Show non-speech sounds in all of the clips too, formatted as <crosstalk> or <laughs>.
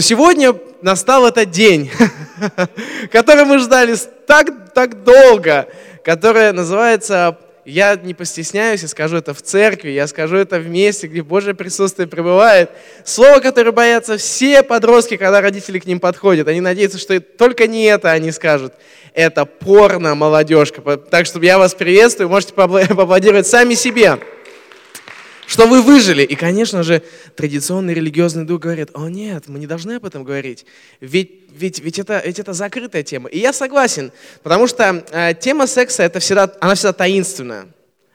Сегодня настал этот день, <laughs> который мы ждали так, так долго, который называется я не постесняюсь и скажу это в церкви, я скажу это в месте, где Божье присутствие пребывает. Слово, которое боятся все подростки, когда родители к ним подходят. Они надеются, что только не это они скажут. Это порно, молодежка. Так что я вас приветствую, можете <laughs> поаплодировать сами себе что вы выжили. И, конечно же, традиционный религиозный дух говорит, о нет, мы не должны об этом говорить, ведь, ведь, ведь, это, ведь это закрытая тема. И я согласен, потому что э, тема секса, это всегда, она всегда таинственная.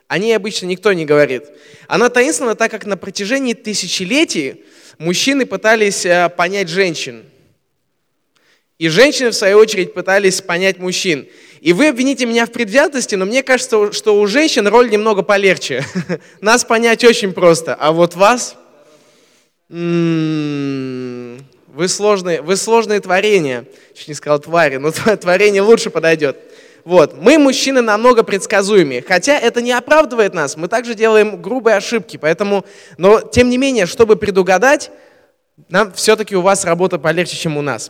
О ней обычно никто не говорит. Она таинственна, так как на протяжении тысячелетий мужчины пытались э, понять женщин. И женщины, в свою очередь, пытались понять мужчин. И вы обвините меня в предвзятости, но мне кажется, что у женщин роль немного полегче. <laughs> Нас понять очень просто, а вот вас... М-м, вы сложные, вы сложные творения. Чуть не сказал твари, но творение лучше подойдет. Вот. Мы, мужчины, намного предсказуемее. Хотя это не оправдывает нас. Мы также делаем грубые ошибки. Поэтому, но тем не менее, чтобы предугадать, нам все-таки у вас работа полегче, чем у нас.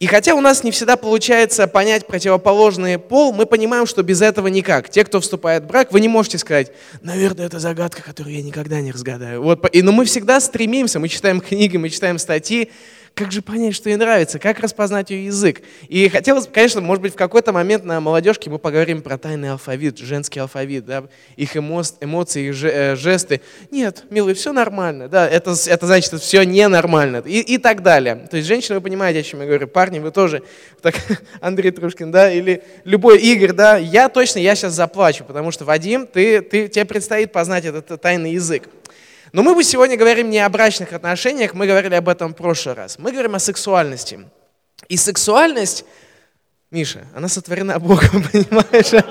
И хотя у нас не всегда получается понять противоположный пол, мы понимаем, что без этого никак. Те, кто вступает в брак, вы не можете сказать, наверное, это загадка, которую я никогда не разгадаю. Вот, и, но мы всегда стремимся, мы читаем книги, мы читаем статьи, как же понять, что ей нравится, как распознать ее язык. И хотелось, конечно, может быть, в какой-то момент на молодежке мы поговорим про тайный алфавит, женский алфавит, да, их эмо эмоции, их э, жесты. Нет, милый, все нормально, да, это, это значит, что все ненормально и, и так далее. То есть женщины, вы понимаете, о чем я говорю, парни, вы тоже, <laughs> так, Андрей Трушкин, да, или любой Игорь, да, я точно, я сейчас заплачу, потому что, Вадим, ты, ты, тебе предстоит познать этот тайный язык. Но мы бы сегодня говорим не о брачных отношениях, мы говорили об этом в прошлый раз. Мы говорим о сексуальности. И сексуальность, Миша, она сотворена Богом, <laughs> понимаешь?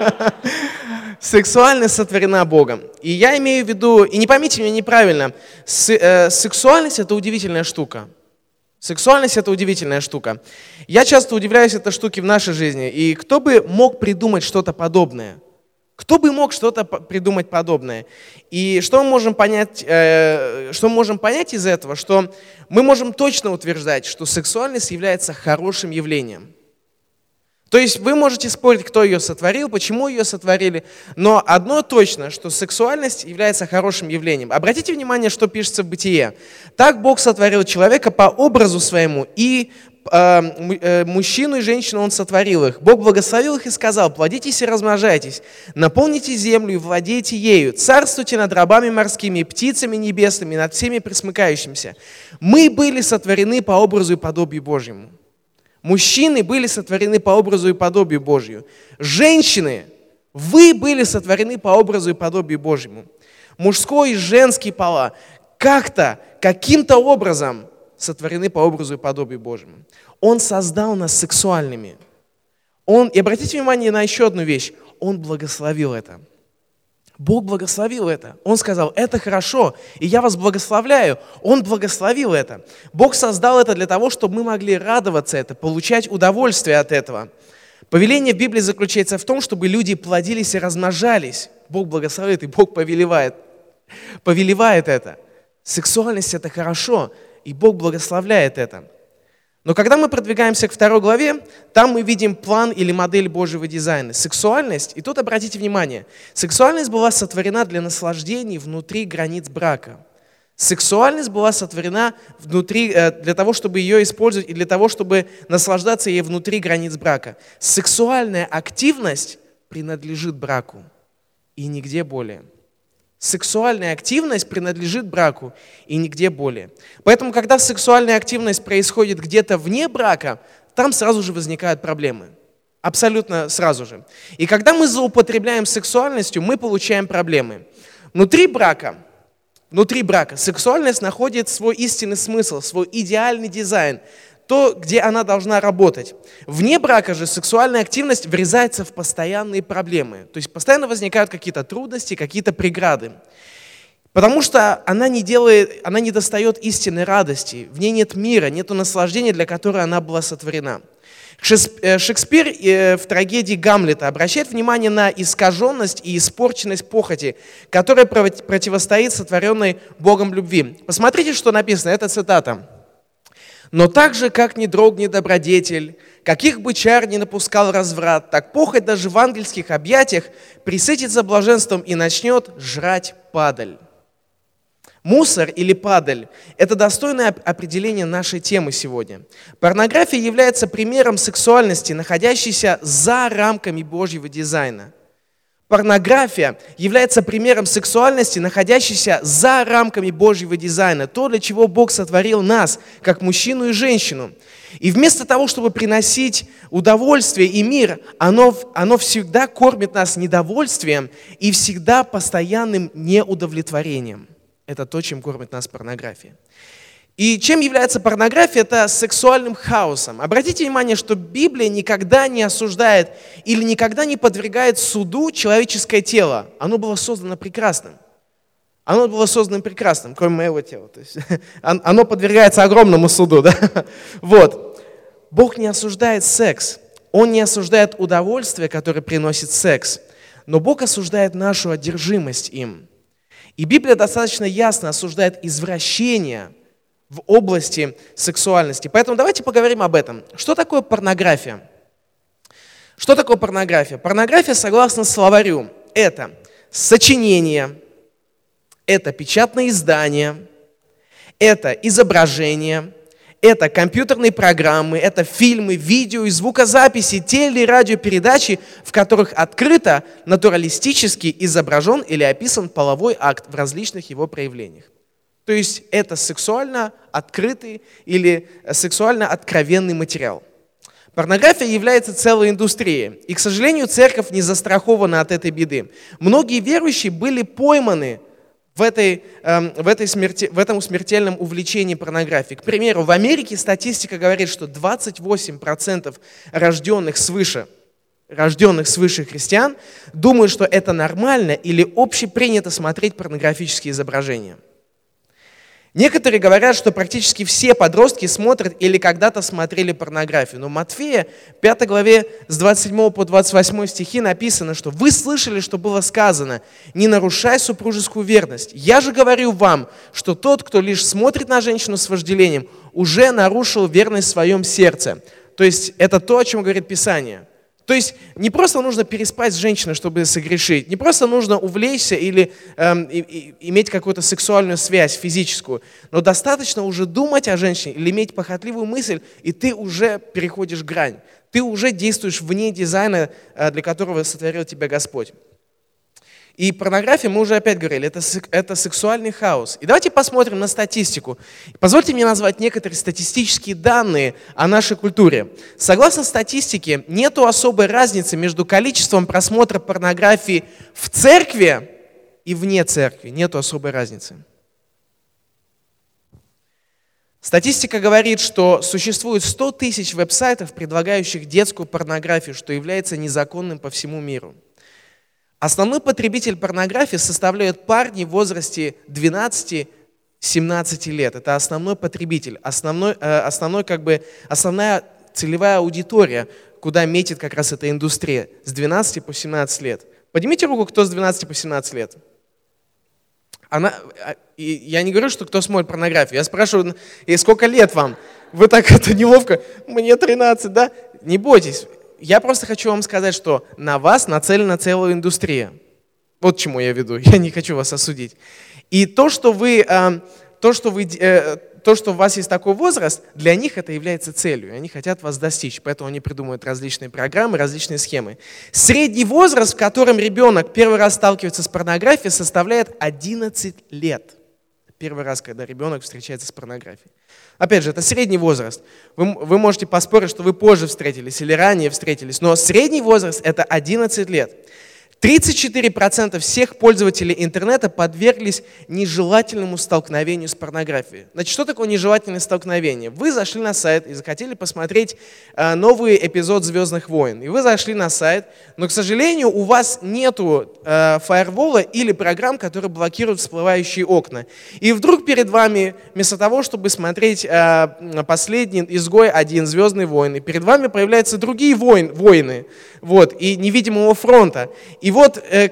Сексуальность сотворена Богом. И я имею в виду, и не поймите меня неправильно, э, сексуальность это удивительная штука. Сексуальность это удивительная штука. Я часто удивляюсь этой штуке в нашей жизни. И кто бы мог придумать что-то подобное? Кто бы мог что-то придумать подобное? И что мы можем понять, э, что мы можем понять из этого? Что мы можем точно утверждать, что сексуальность является хорошим явлением. То есть вы можете спорить, кто ее сотворил, почему ее сотворили, но одно точно, что сексуальность является хорошим явлением. Обратите внимание, что пишется в Бытие. Так Бог сотворил человека по образу своему и а, э, мужчину и женщину Он сотворил их. Бог благословил их и сказал, плодитесь и размножайтесь, наполните землю и владейте ею, царствуйте над рабами морскими, птицами небесными, над всеми присмыкающимися. Мы были сотворены по образу и подобию Божьему. Мужчины были сотворены по образу и подобию Божью. Женщины, вы были сотворены по образу и подобию Божьему. Мужской и женский пола как-то, каким-то образом – сотворены по образу и подобию Божьему. Он создал нас сексуальными. Он, и обратите внимание на еще одну вещь. Он благословил это. Бог благословил это. Он сказал, это хорошо, и я вас благословляю. Он благословил это. Бог создал это для того, чтобы мы могли радоваться это, получать удовольствие от этого. Повеление в Библии заключается в том, чтобы люди плодились и размножались. Бог благословит, и Бог повелевает. Повелевает это. Сексуальность – это хорошо, и Бог благословляет это. Но когда мы продвигаемся к второй главе, там мы видим план или модель Божьего дизайна. Сексуальность, и тут обратите внимание, сексуальность была сотворена для наслаждений внутри границ брака. Сексуальность была сотворена внутри, э, для того, чтобы ее использовать и для того, чтобы наслаждаться ей внутри границ брака. Сексуальная активность принадлежит браку и нигде более. Сексуальная активность принадлежит браку и нигде более. Поэтому, когда сексуальная активность происходит где-то вне брака, там сразу же возникают проблемы. Абсолютно сразу же. И когда мы злоупотребляем сексуальностью, мы получаем проблемы. Внутри брака, внутри брака сексуальность находит свой истинный смысл, свой идеальный дизайн то, где она должна работать. Вне брака же сексуальная активность врезается в постоянные проблемы. То есть постоянно возникают какие-то трудности, какие-то преграды. Потому что она не делает, она не достает истинной радости, в ней нет мира, нет наслаждения, для которой она была сотворена. Э, Шекспир э, в трагедии Гамлета обращает внимание на искаженность и испорченность похоти, которая противостоит сотворенной Богом любви. Посмотрите, что написано, это цитата. Но так же, как не дрогнет добродетель, каких бы чар не напускал разврат, так похоть даже в ангельских объятиях присытится блаженством и начнет жрать падаль. Мусор или падаль – это достойное определение нашей темы сегодня. Порнография является примером сексуальности, находящейся за рамками Божьего дизайна. Порнография является примером сексуальности, находящейся за рамками Божьего дизайна, то, для чего Бог сотворил нас, как мужчину и женщину. И вместо того, чтобы приносить удовольствие и мир, оно, оно всегда кормит нас недовольствием и всегда постоянным неудовлетворением. Это то, чем кормит нас порнография. И чем является порнография? Это сексуальным хаосом. Обратите внимание, что Библия никогда не осуждает или никогда не подвергает суду человеческое тело. Оно было создано прекрасным. Оно было создано прекрасным, кроме моего тела. То есть, <laughs> оно подвергается огромному суду. <laughs> Да? Вот. Бог не осуждает секс. Он не осуждает удовольствие, которое приносит секс. Но Бог осуждает нашу одержимость им. И Библия достаточно ясно осуждает извращение в области сексуальности. Поэтому давайте поговорим об этом. Что такое порнография? Что такое порнография? Порнография, согласно словарю, это сочинение, это печатное издание, это изображение, это компьютерные программы, это фильмы, видео и звукозаписи, теле- и радиопередачи, в которых открыто, натуралистически изображен или описан половой акт в различных его проявлениях. То есть это сексуально открытый или сексуально откровенный материал. Порнография является целой индустрией. И, к сожалению, церковь не застрахована от этой беды. Многие верующие были пойманы в, этой, эм, в, этой смерти, в этом смертельном увлечении порнографией. К примеру, в Америке статистика говорит, что 28% рожденных свыше, рожденных свыше христиан думают, что это нормально или общепринято смотреть порнографические изображения. Некоторые говорят, что практически все подростки смотрят или когда-то смотрели порнографию. Но в Матфея, 5 главе, с 27 по 28 стихи написано, что вы слышали, что было сказано, не нарушай супружескую верность. Я же говорю вам, что тот, кто лишь смотрит на женщину с вожделением, уже нарушил верность в своем сердце. То есть это то, о чем говорит Писание – то есть не просто нужно переспать с женщиной, чтобы согрешить, не просто нужно увлечься или эм, и, и, иметь какую-то сексуальную связь физическую, но достаточно уже думать о женщине или иметь похотливую мысль, и ты уже переходишь грань. Ты уже действуешь вне дизайна, э, для которого сотворил тебя Господь. И порнография, мы уже опять говорили, это, это сексуальный хаос. И давайте посмотрим на статистику. Позвольте мне назвать некоторые статистические данные о нашей культуре. Согласно статистике, нет особой разницы между количеством просмотра порнографии в церкви и вне церкви. Нет особой разницы. Статистика говорит, что существует 100 тысяч веб-сайтов, предлагающих детскую порнографию, что является незаконным по всему миру. Основной потребитель порнографии составляют парни в возрасте 12-17 лет. Это основной потребитель, основной, э, основной, как бы, основная целевая аудитория, куда метит как раз эта индустрия с 12 по 17 лет. Поднимите руку, кто с 12 по 17 лет. Она, а, я не говорю, что кто смотрит порнографию. Я спрашиваю, и сколько лет вам? Вы так <laughs> это неловко. Мне 13, да? Не бойтесь я просто хочу вам сказать, что на вас нацелена целая индустрия. Вот чему я веду. <laughs> Я не хочу вас осудить. И то, что вы, э, то, что вы, э, то, что у вас есть такой возраст, для них это является целью. Они хотят вас достичь, поэтому они придумывают различные программы, различные схемы. Средний возраст, в котором ребенок первый раз сталкивается с порнографией, составляет 11 лет. Первый раз, когда ребенок встречается с порнографией. Опять же, это средний возраст. Вы, вы можете поспорить, что вы позже встретились или ранее встретились, но средний возраст – это 11 лет. 34% всех пользователей интернета подверглись нежелательному столкновению с порнографией. Значит, что такое нежелательное столкновение? Вы зашли на сайт и захотели посмотреть э, новый эпизод «Звездных войн». И вы зашли на сайт, но, к сожалению, у вас нету э, фаервола или программ, которые блокируют всплывающие окна. И вдруг перед вами, вместо того, чтобы смотреть э, последний «Изгой один», «Звездные войны», перед вами появляются другие войн, войны вот, и невидимого фронта. И вот э,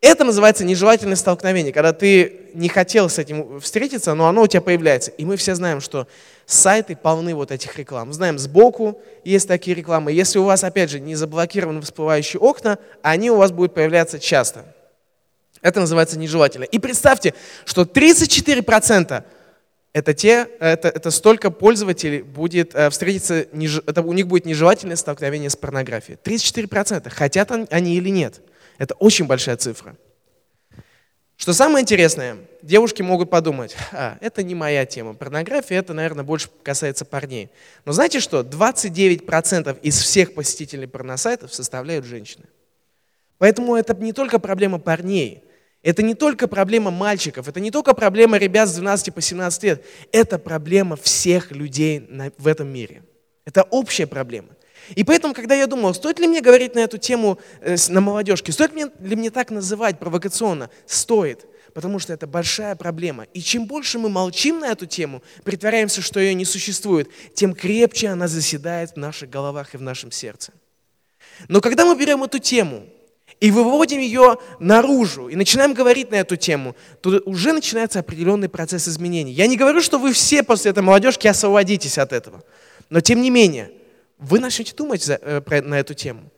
Это называется нежелательное столкновение, когда ты не хотел с этим встретиться, но оно у тебя появляется. И мы все знаем, что сайты полны вот этих реклам. Знаем, сбоку есть такие рекламы. Если у вас, опять же, не заблокированы всплывающие окна, они у вас будут появляться часто. Это называется нежелательно. И представьте, что 34% это, те, это, это столько пользователей будет э, встретиться, это, у них будет нежелательное столкновение с порнографией. 34%. Хотят они или нет. Это очень большая цифра. Что самое интересное, девушки могут подумать, а, это не моя тема, порнография, это, наверное, больше касается парней. Но знаете что, 29% из всех посетителей порносайтов составляют женщины. Поэтому это не только проблема парней, это не только проблема мальчиков, это не только проблема ребят с 12 по 17 лет, это проблема всех людей в этом мире. Это общая проблема. И поэтому, когда я думал, стоит ли мне говорить на эту тему э, на молодежке, стоит ли мне так называть провокационно, стоит, потому что это большая проблема. И чем больше мы молчим на эту тему, притворяемся, что ее не существует, тем крепче она заседает в наших головах и в нашем сердце. Но когда мы берем эту тему и выводим ее наружу, и начинаем говорить на эту тему, то уже начинается определенный процесс изменений. Я не говорю, что вы все после этой молодежки освободитесь от этого. Но тем не менее, вы начнете думать за, э, на эту тему.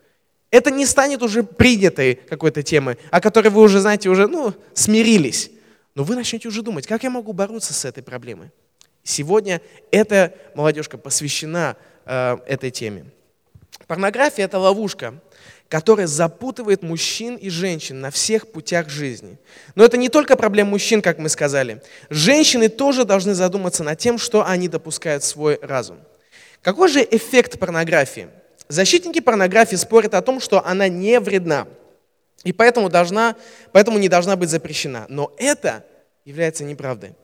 Это не станет уже принятой какой-то темой, о которой вы уже, знаете, уже ну, смирились. Но вы начнете уже думать, как я могу бороться с этой проблемой. Сегодня эта молодежка посвящена э, этой теме. Порнография – это ловушка, которая запутывает мужчин и женщин на всех путях жизни. Но это не только проблема мужчин, как мы сказали. Женщины тоже должны задуматься над тем, что они допускают в свой разум. Какой же эффект порнографии? Защитники порнографии спорят о том, что она не вредна, и поэтому, должна, поэтому не должна быть запрещена. Но это является неправдой.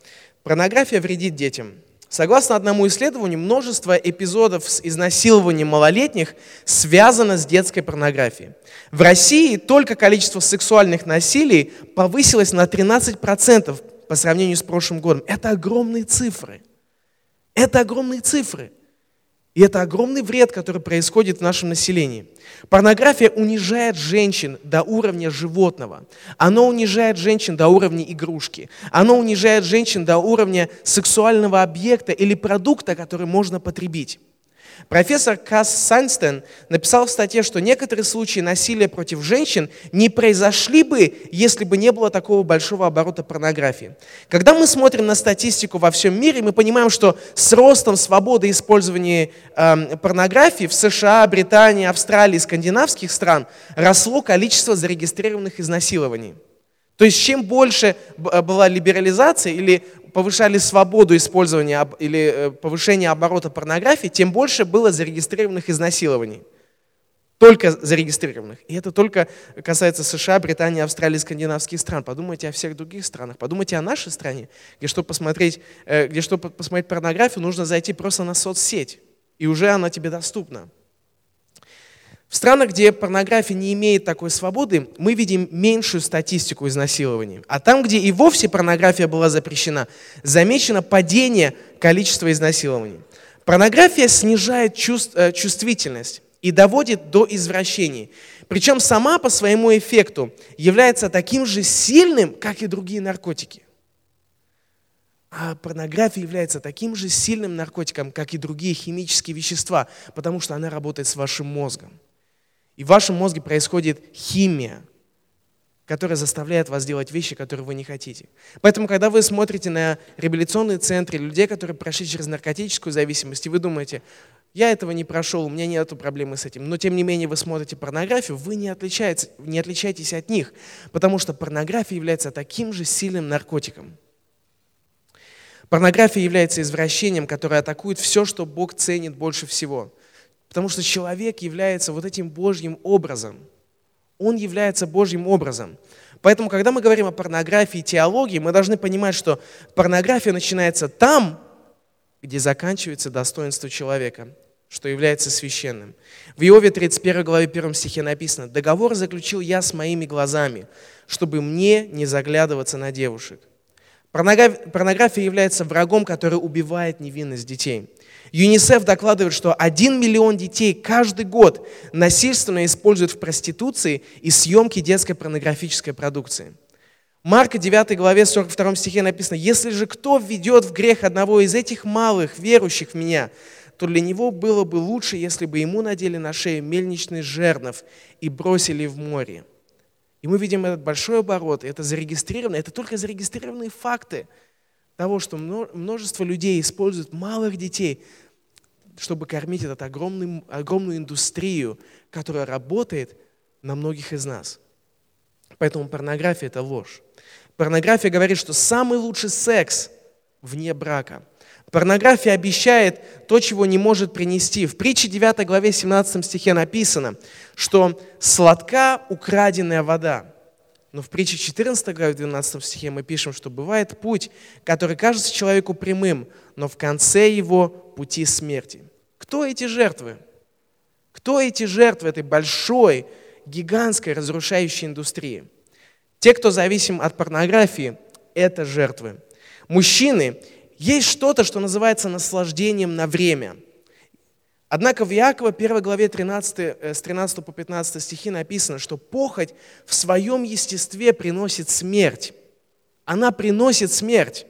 Порнография вредит детям. Согласно одному исследованию, множество эпизодов с изнасилованием малолетних связано с детской порнографией. В России только количество сексуальных насилий повысилось на 13% по сравнению с прошлым годом. Это огромные цифры. Это огромные цифры. И это огромный вред, который происходит в нашем населении. Порнография унижает женщин до уровня животного. Оно унижает женщин до уровня игрушки. Оно унижает женщин до уровня сексуального объекта или продукта, который можно потребить. Профессор Касс Санстен написал в статье, что некоторые случаи насилия против женщин не произошли бы, если бы не было такого большого оборота порнографии. Когда мы смотрим на статистику во всем мире, мы понимаем, что с ростом свободы использования э, порнографии в США, Британии, Австралии, скандинавских стран росло количество зарегистрированных изнасилований. То есть чем больше была либерализация или повышали свободу использования или э, повышения оборота порнографии, тем больше было зарегистрированных изнасилований. Только зарегистрированных. И это только касается США, Британии, Австралии, скандинавских стран. Подумайте о всех других странах. Подумайте о нашей стране, где чтобы посмотреть, э, где чтобы посмотреть порнографию, нужно зайти просто на соцсеть. И уже она тебе доступна. В странах, где порнография не имеет такой свободы, мы видим меньшую статистику изнасилований. А там, где и вовсе порнография была запрещена, замечено падение количества изнасилований. Порнография снижает э, чувствительность и доводит до извращений. Причем сама по своему эффекту является таким же сильным, как и другие наркотики. А порнография является таким же сильным наркотиком, как и другие химические вещества, потому что она работает с вашим мозгом. И в вашем мозге происходит химия, которая заставляет вас делать вещи, которые вы не хотите. Поэтому, когда вы смотрите на реабилитационные центры, людей, которые прошли через наркотическую зависимость, и вы думаете, я этого не прошел, у меня нет проблемы с этим, но тем не менее вы смотрите порнографию, вы не отличаетесь, не отличаетесь от них, потому что порнография является таким же сильным наркотиком. Порнография является извращением, которое атакует все, что Бог ценит больше всего. Потому что человек является вот этим Божьим образом. Он является Божьим образом. Поэтому, когда мы говорим о порнографии и теологии, мы должны понимать, что порнография начинается там, где заканчивается достоинство человека, что является священным. В Иове 31 главе 1 стихе написано, «Договор заключил я с моими глазами, чтобы мне не заглядываться на девушек». Порнография является врагом, который убивает невинность детей. ЮНИСЕФ докладывает, что 1 миллион детей каждый год насильственно используют в проституции и съемке детской порнографической продукции. Марка 9 главе 42 стихе написано, «Если же кто введет в грех одного из этих малых, верующих в Меня, то для него было бы лучше, если бы ему надели на шею мельничный жернов и бросили в море». И мы видим этот большой оборот, это зарегистрировано, это только зарегистрированные факты того, что множество людей используют малых детей, чтобы кормить эту огромную, огромную индустрию, которая работает на многих из нас. Поэтому порнография – это ложь. Порнография говорит, что самый лучший секс вне брака. Порнография обещает то, чего не может принести. В притче 9 главе 17 стихе написано, что сладка украденная вода. Но в притче 14 главе 12 стихе мы пишем, что бывает путь, который кажется человеку прямым, но в конце его пути смерти. Кто эти жертвы? Кто эти жертвы этой большой, гигантской разрушающей индустрии? Те, кто зависим от порнографии, это жертвы. Мужчины, есть что-то, что называется наслаждением на время. Однако в Иакова 1 главе 13, э, с 13 по 15 стихи написано, что похоть в своем естестве приносит смерть. Она приносит смерть.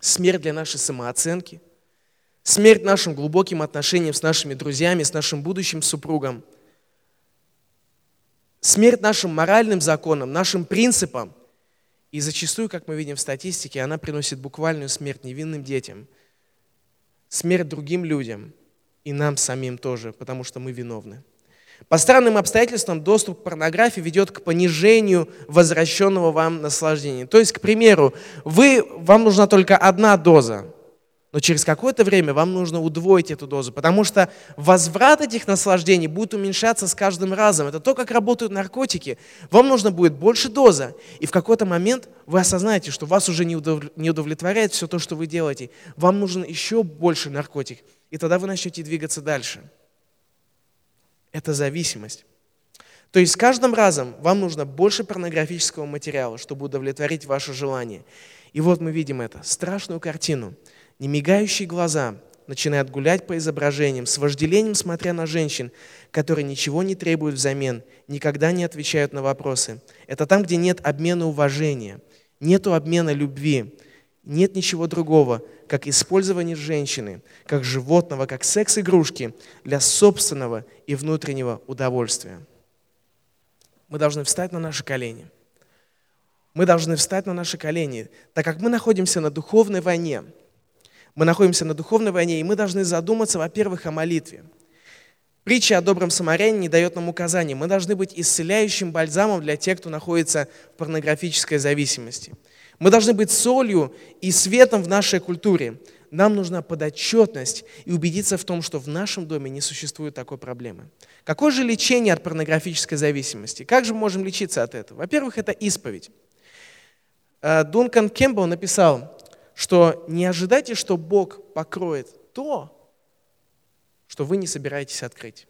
Смерть для нашей самооценки, смерть нашим глубоким отношениям с нашими друзьями, с нашим будущим супругом – смерть нашим моральным законам, нашим принципам. И зачастую, как мы видим в статистике, она приносит буквальную смерть невинным детям, смерть другим людям и нам самим тоже, потому что мы виновны. По странным обстоятельствам доступ к порнографии ведет к понижению возвращенного вам наслаждения. То есть, к примеру, вы, вам нужна только одна доза – но через какое-то время вам нужно удвоить эту дозу, потому что возврат этих наслаждений будет уменьшаться с каждым разом. Это то, как работают наркотики. Вам нужно будет больше доза, и в какой-то момент вы осознаете, что вас уже не удовлетворяет все то, что вы делаете. Вам нужен еще больше наркотик, и тогда вы начнете двигаться дальше. Это зависимость. То есть с каждым разом вам нужно больше порнографического материала, чтобы удовлетворить ваше желание. И вот мы видим это, страшную картину – Немигающие глаза начинают гулять по изображениям, с вожделением смотря на женщин, которые ничего не требуют взамен, никогда не отвечают на вопросы. Это там, где нет обмена уважения, нет обмена любви, нет ничего другого, как использование женщины, как животного, как секс-игрушки для собственного и внутреннего удовольствия. Мы должны встать на наши колени. Мы должны встать на наши колени, так как мы находимся на духовной войне – мы находимся на духовной войне, и мы должны задуматься, во-первых, о молитве. Притча о добром самарянине дает нам указание. Мы должны быть исцеляющим бальзамом для тех, кто находится в порнографической зависимости. Мы должны быть солью и светом в нашей культуре. Нам нужна подотчетность и убедиться в том, что в нашем доме не существует такой проблемы. Какое же лечение от порнографической зависимости? Как же мы можем лечиться от этого? Во-первых, это исповедь. Э, Дункан Кемпбелл написал, что не ожидайте, что Бог покроет то, что вы не собираетесь открыть.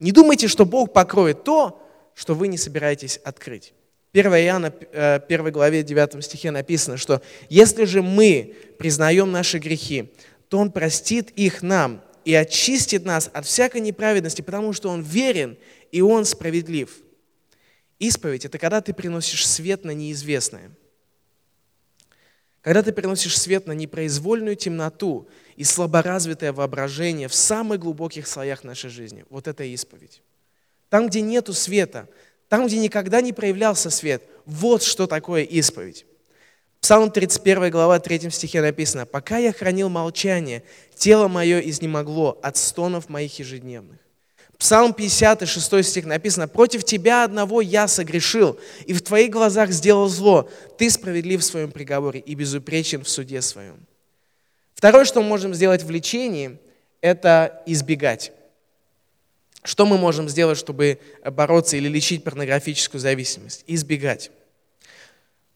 Не думайте, что Бог покроет то, что вы не собираетесь открыть. 1 Иоанна 1 э, главе 9 стихе написано, что если же мы признаем наши грехи, то Он простит их нам и очистит нас от всякой неправедности, потому что Он верен и Он справедлив. Исповедь – это когда ты приносишь свет на неизвестное – когда ты приносишь свет на непроизвольную темноту и слаборазвитое воображение в самых глубоких слоях нашей жизни, вот это исповедь. Там, где нету света, там, где никогда не проявлялся свет, вот что такое исповедь. Псалм 31 глава 3 стихе написано, «Пока я хранил молчание, тело мое изнемогло от стонов моих ежедневных». Псалм 56 стих написано, «Против тебя одного я согрешил, и в твоих глазах сделал зло. Ты справедлив в своем приговоре и безупречен в суде своем». Второе, что мы можем сделать в лечении, это избегать. Что мы можем сделать, чтобы бороться или лечить порнографическую зависимость? Избегать.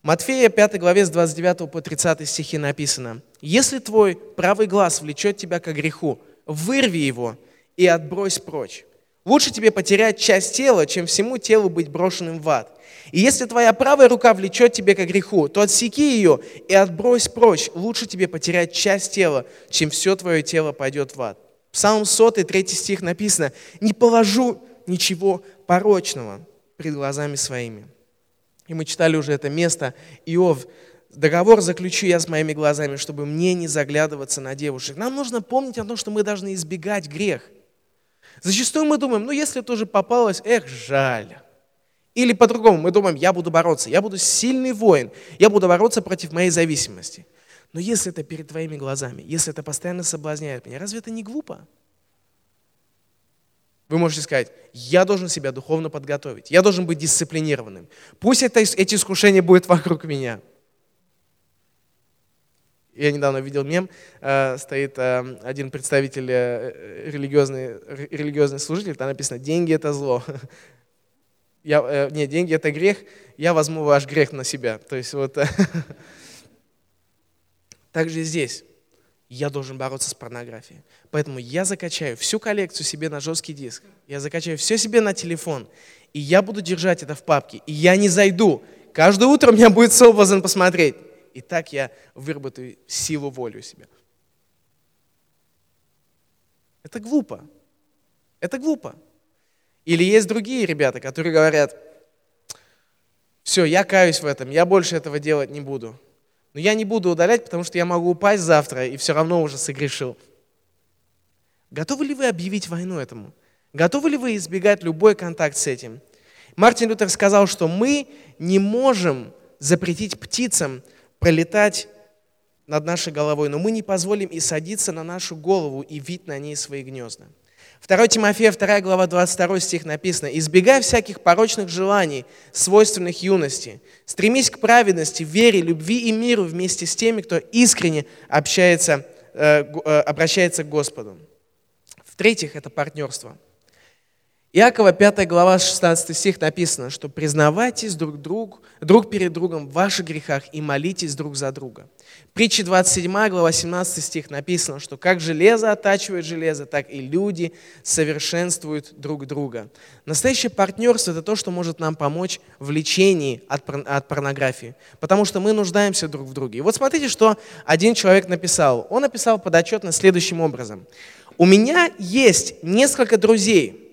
Матфея 5 главе с 29 по 30 стихи написано, «Если твой правый глаз влечет тебя к греху, вырви его и отбрось прочь. Лучше тебе потерять часть тела, чем всему телу быть брошенным в ад. И если твоя правая рука влечет тебе к греху, то отсеки ее и отбрось прочь. Лучше тебе потерять часть тела, чем все твое тело пойдет в ад. Псалм 100, 3 стих написано, «Не положу ничего порочного пред глазами своими». И мы читали уже это место. Иов, договор заключу я с моими глазами, чтобы мне не заглядываться на девушек. Нам нужно помнить о том, что мы должны избегать грех. Зачастую мы думаем, ну если тоже попалось, эх, жаль. Или по-другому, мы думаем, я буду бороться, я буду сильный воин, я буду бороться против моей зависимости. Но если это перед твоими глазами, если это постоянно соблазняет меня, разве это не глупо? Вы можете сказать, я должен себя духовно подготовить, я должен быть дисциплинированным. Пусть это, эти искушения будут вокруг меня. Я недавно видел мем, э, стоит э, один представитель э, религиозный, религиозный служитель, там написано «деньги – это зло» <laughs> я, не, деньги это грех, я возьму ваш грех на себя. То есть вот <laughs> также здесь я должен бороться с порнографией. Поэтому я закачаю всю коллекцию себе на жесткий диск, я закачаю все себе на телефон, и я буду держать это в папке, и я не зайду. Каждое утро у меня будет соблазн посмотреть. И так я выработаю силу воли у себя. Это глупо. Это глупо. Или есть другие ребята, которые говорят, все, я каюсь в этом, я больше этого делать не буду. Но я не буду удалять, потому что я могу упасть завтра и все равно уже согрешил. Готовы ли вы объявить войну этому? Готовы ли вы избегать любой контакт с этим? Мартин Лютер сказал, что мы не можем запретить птицам пролетать над нашей головой, но мы не позволим и садиться на нашу голову и вид на ней свои гнезда. 2 Тимофея, 2 глава, 22 стих написано, «Избегай всяких порочных желаний, свойственных юности. Стремись к праведности, вере, любви и миру вместе с теми, кто искренне общается, э, э, обращается к Господу». В-третьих, это партнерство – Иакова 5 глава 16 стих написано, что признавайтесь друг, друг, друг перед другом в ваших грехах и молитесь друг за друга. Притча 27 глава 17 стих написано, что как железо оттачивает железо, так и люди совершенствуют друг друга. Настоящее партнерство – это то, что может нам помочь в лечении от, от порнографии, потому что мы нуждаемся друг в друге. И вот смотрите, что один человек написал. Он написал подотчетно следующим образом. «У меня есть несколько друзей,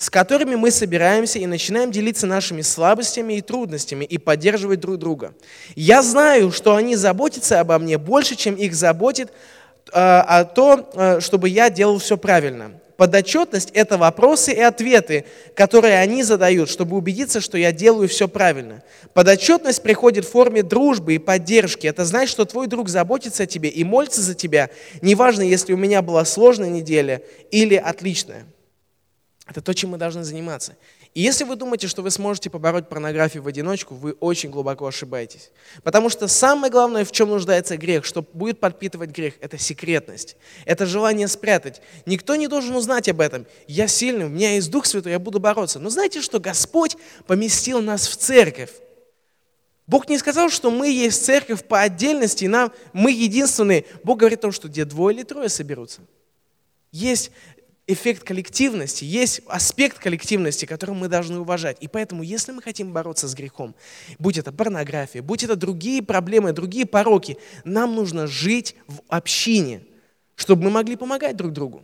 с которыми мы собираемся и начинаем делиться нашими слабостями и трудностями и поддерживать друг друга. Я знаю, что они заботятся обо мне больше, чем их заботит э, а то, э, чтобы я делал все правильно. Подотчетность – это вопросы и ответы, которые они задают, чтобы убедиться, что я делаю все правильно. Подотчетность приходит в форме дружбы и поддержки. Это значит, что твой друг заботится о тебе и молится за тебя, неважно, если у меня была сложная неделя или отличная. Это то, чем мы должны заниматься. И если вы думаете, что вы сможете побороть порнографию в одиночку, вы очень глубоко ошибаетесь. Потому что самое главное, в чем нуждается грех, что будет подпитывать грех, это секретность. Это желание спрятать. Никто не должен узнать об этом. Я сильный, у меня есть Дух Святой, я буду бороться. Но знаете, что Господь поместил нас в церковь. Бог не сказал, что мы есть церковь по отдельности, нам, мы единственные. Бог говорит о том, что где двое или трое соберутся. Есть эффект коллективности, есть аспект коллективности, который мы должны уважать. И поэтому, если мы хотим бороться с грехом, будь это порнография, будь это другие проблемы, другие пороки, нам нужно жить в общине, чтобы мы могли помогать друг другу.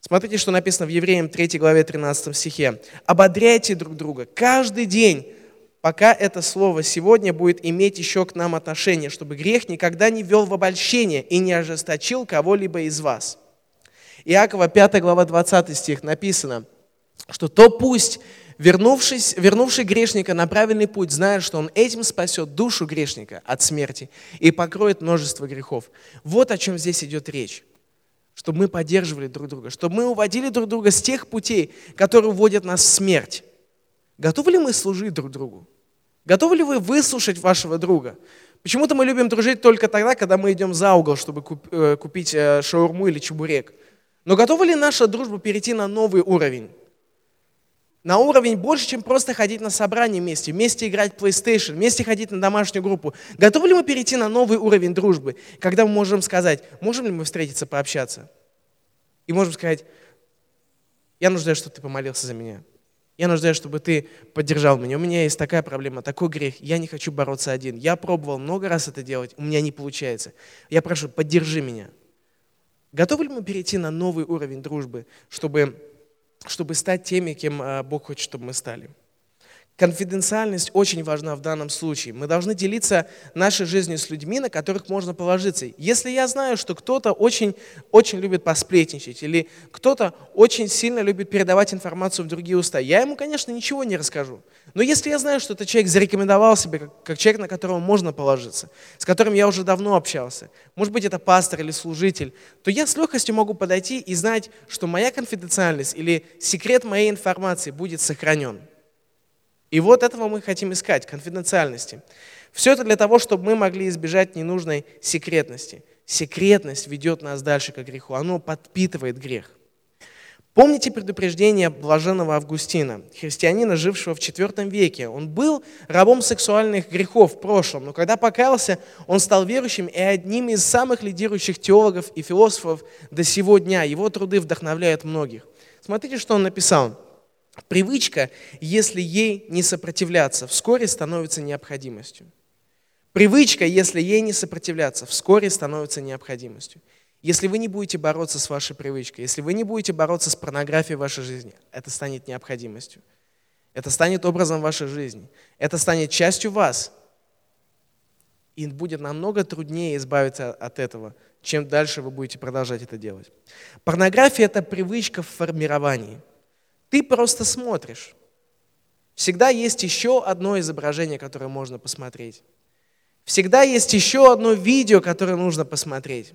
Смотрите, что написано в Евреям 3 главе 13 стихе. «Ободряйте друг друга каждый день, пока это слово сегодня будет иметь еще к нам отношение, чтобы грех никогда не вел в обольщение и не ожесточил кого-либо из вас». Иакова 5 глава 20 стих написано, что то пусть вернувшись, вернувший грешника на правильный путь, зная, что он этим спасет душу грешника от смерти и покроет множество грехов. Вот о чем здесь идет речь. Чтобы мы поддерживали друг друга, чтобы мы уводили друг друга с тех путей, которые уводят нас в смерть. Готовы ли мы служить друг другу? Готовы ли вы выслушать вашего друга? Почему-то мы любим дружить только тогда, когда мы идем за угол, чтобы э, купить э, шаурму или чебурек. Но готова ли наша дружба перейти на новый уровень? На уровень больше, чем просто ходить на собрание вместе, вместе играть в PlayStation, вместе ходить на домашнюю группу. Готовы ли мы перейти на новый уровень дружбы, когда мы можем сказать, можем ли мы встретиться, пообщаться? И можем сказать, Я нуждаюсь, чтобы ты помолился за меня. Я нуждаюсь, чтобы ты поддержал меня. У меня есть такая проблема, такой грех. Я не хочу бороться один. Я пробовал много раз это делать, у меня не получается. Я прошу, поддержи меня. Готовы ли мы перейти на новый уровень дружбы, чтобы, чтобы стать теми, кем а, Бог хочет, чтобы мы стали? Конфиденциальность очень важна в данном случае. Мы должны делиться нашей жизнью с людьми, на которых можно положиться. Если я знаю, что кто-то очень, очень любит посплетничать, или кто-то очень сильно любит передавать информацию в другие уста, я ему, конечно, ничего не расскажу. Но если я знаю, что этот человек зарекомендовал себя как, как человек, на которого можно положиться, с которым я уже давно общался, может быть, это пастор или служитель, то я с легкостью могу подойти и знать, что моя конфиденциальность или секрет моей информации будет сохранен. И вот этого мы хотим искать, конфиденциальности. Все это для того, чтобы мы могли избежать ненужной секретности. Секретность ведет нас дальше к греху, оно подпитывает грех. Помните предупреждение блаженного Августина, христианина, жившего в IV веке? Он был рабом сексуальных грехов в прошлом, но когда покаялся, он стал верующим и одним из самых лидирующих теологов и философов до сего дня. Его труды вдохновляют многих. Смотрите, что он написал. Привычка, если ей не сопротивляться, вскоре становится необходимостью. Привычка, если ей не сопротивляться, вскоре становится необходимостью. Если вы не будете бороться с вашей привычкой, если вы не будете бороться с порнографией в вашей жизни, это станет необходимостью. Это станет образом вашей жизни. Это станет частью вас. И будет намного труднее избавиться от этого, чем дальше вы будете продолжать это делать. Порнография – это привычка в формировании – ты просто смотришь. Всегда есть еще одно изображение, которое можно посмотреть. Всегда есть еще одно видео, которое нужно посмотреть.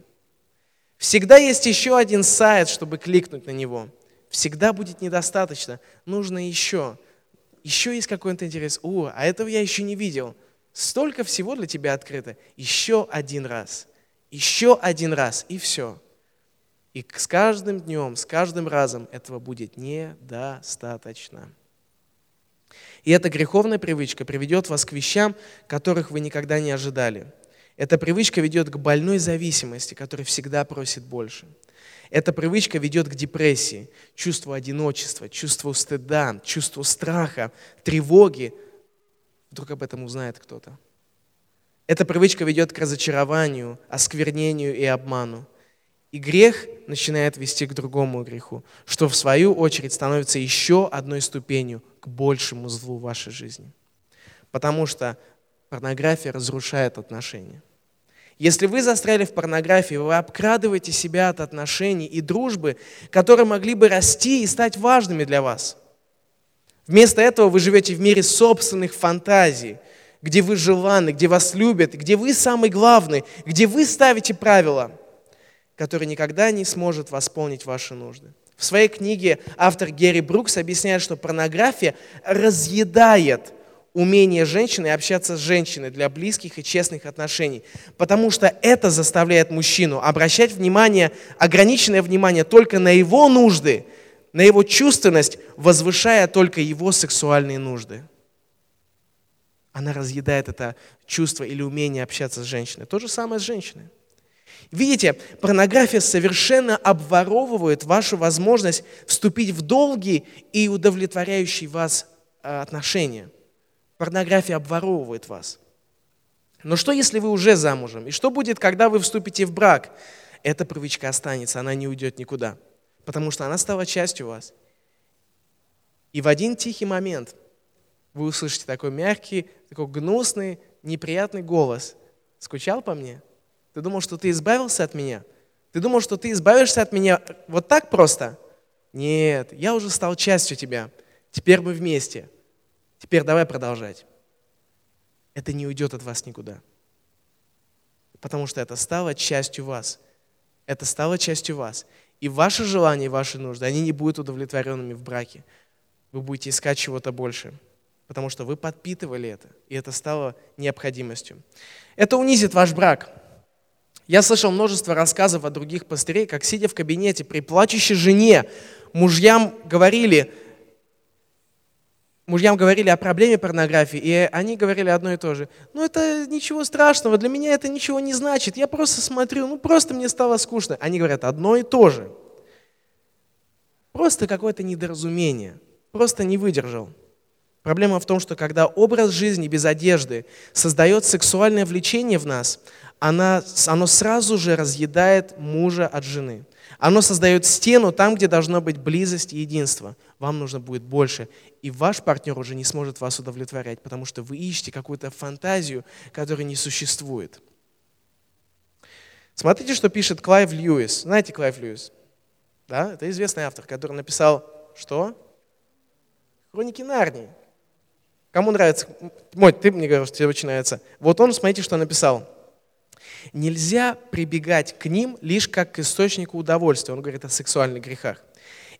Всегда есть еще один сайт, чтобы кликнуть на него. Всегда будет недостаточно. Нужно еще. Еще есть какой-то интерес. О, а этого я еще не видел. Столько всего для тебя открыто. Еще один раз. Еще один раз. И все. И с каждым днем, с каждым разом этого будет недостаточно. И эта греховная привычка приведет вас к вещам, которых вы никогда не ожидали. Эта привычка ведет к больной зависимости, которая всегда просит больше. Эта привычка ведет к депрессии, чувству одиночества, чувству стыда, чувству страха, тревоги. Вдруг об этом узнает кто-то. Эта привычка ведет к разочарованию, осквернению и обману. И грех начинает вести к другому греху, что в свою очередь становится еще одной ступенью к большему злу вашей жизни. Потому что порнография разрушает отношения. Если вы застряли в порнографии, вы обкрадываете себя от отношений и дружбы, которые могли бы расти и стать важными для вас. Вместо этого вы живете в мире собственных фантазий, где вы желанны, где вас любят, где вы самый главный, где вы ставите правила – который никогда не сможет восполнить ваши нужды. В своей книге автор Герри Брукс объясняет, что порнография разъедает умение женщины общаться с женщиной для близких и честных отношений, потому что это заставляет мужчину обращать внимание, ограниченное внимание только на его нужды, на его чувственность, возвышая только его сексуальные нужды. Она разъедает это чувство или умение общаться с женщиной. То же самое с женщиной. Видите, порнография совершенно обворовывает вашу возможность вступить в долгие и удовлетворяющие вас э, отношения. Порнография обворовывает вас. Но что, если вы уже замужем? И что будет, когда вы вступите в брак? Эта привычка останется, она не уйдет никуда, потому что она стала частью вас. И в один тихий момент вы услышите такой мягкий, такой гнусный, неприятный голос. «Скучал по мне?» Ты думал, что ты избавился от меня? Ты думал, что ты избавишься от меня вот так просто? Нет, я уже стал частью тебя. Теперь мы вместе. Теперь давай продолжать. Это не уйдет от вас никуда. Потому что это стало частью вас. Это стало частью вас. И ваши желания, и ваши нужды, они не будут удовлетворенными в браке. Вы будете искать чего-то больше. Потому что вы подпитывали это, и это стало необходимостью. Это унизит ваш брак. Я слышал множество рассказов от других пастырей, как сидя в кабинете при плачущей жене, мужьям говорили, мужьям говорили о проблеме порнографии, и они говорили одно и то же. Ну это ничего страшного, для меня это ничего не значит, я просто смотрю, ну просто мне стало скучно. Они говорят одно и то же. просто какое-то недоразумение, просто не выдержал. Проблема в том, что когда образ жизни без одежды создает сексуальное влечение в нас, она, оно сразу же разъедает мужа от жены. Оно создает стену там, где должна быть близость и единство. Вам нужно будет больше. И ваш партнер уже не сможет вас удовлетворять, потому что вы ищете какую-то фантазию, которая не существует. Смотрите, что пишет Клайв Льюис. Знаете Клайв Льюис? Да, это известный автор, который написал что? Хроники Нарнии. Кому нравится? Мой, ты мне говоришь, тебе очень нравится. Вот он, смотрите, что написал. Нельзя прибегать к ним лишь как к источнику удовольствия. Он говорит о сексуальных грехах.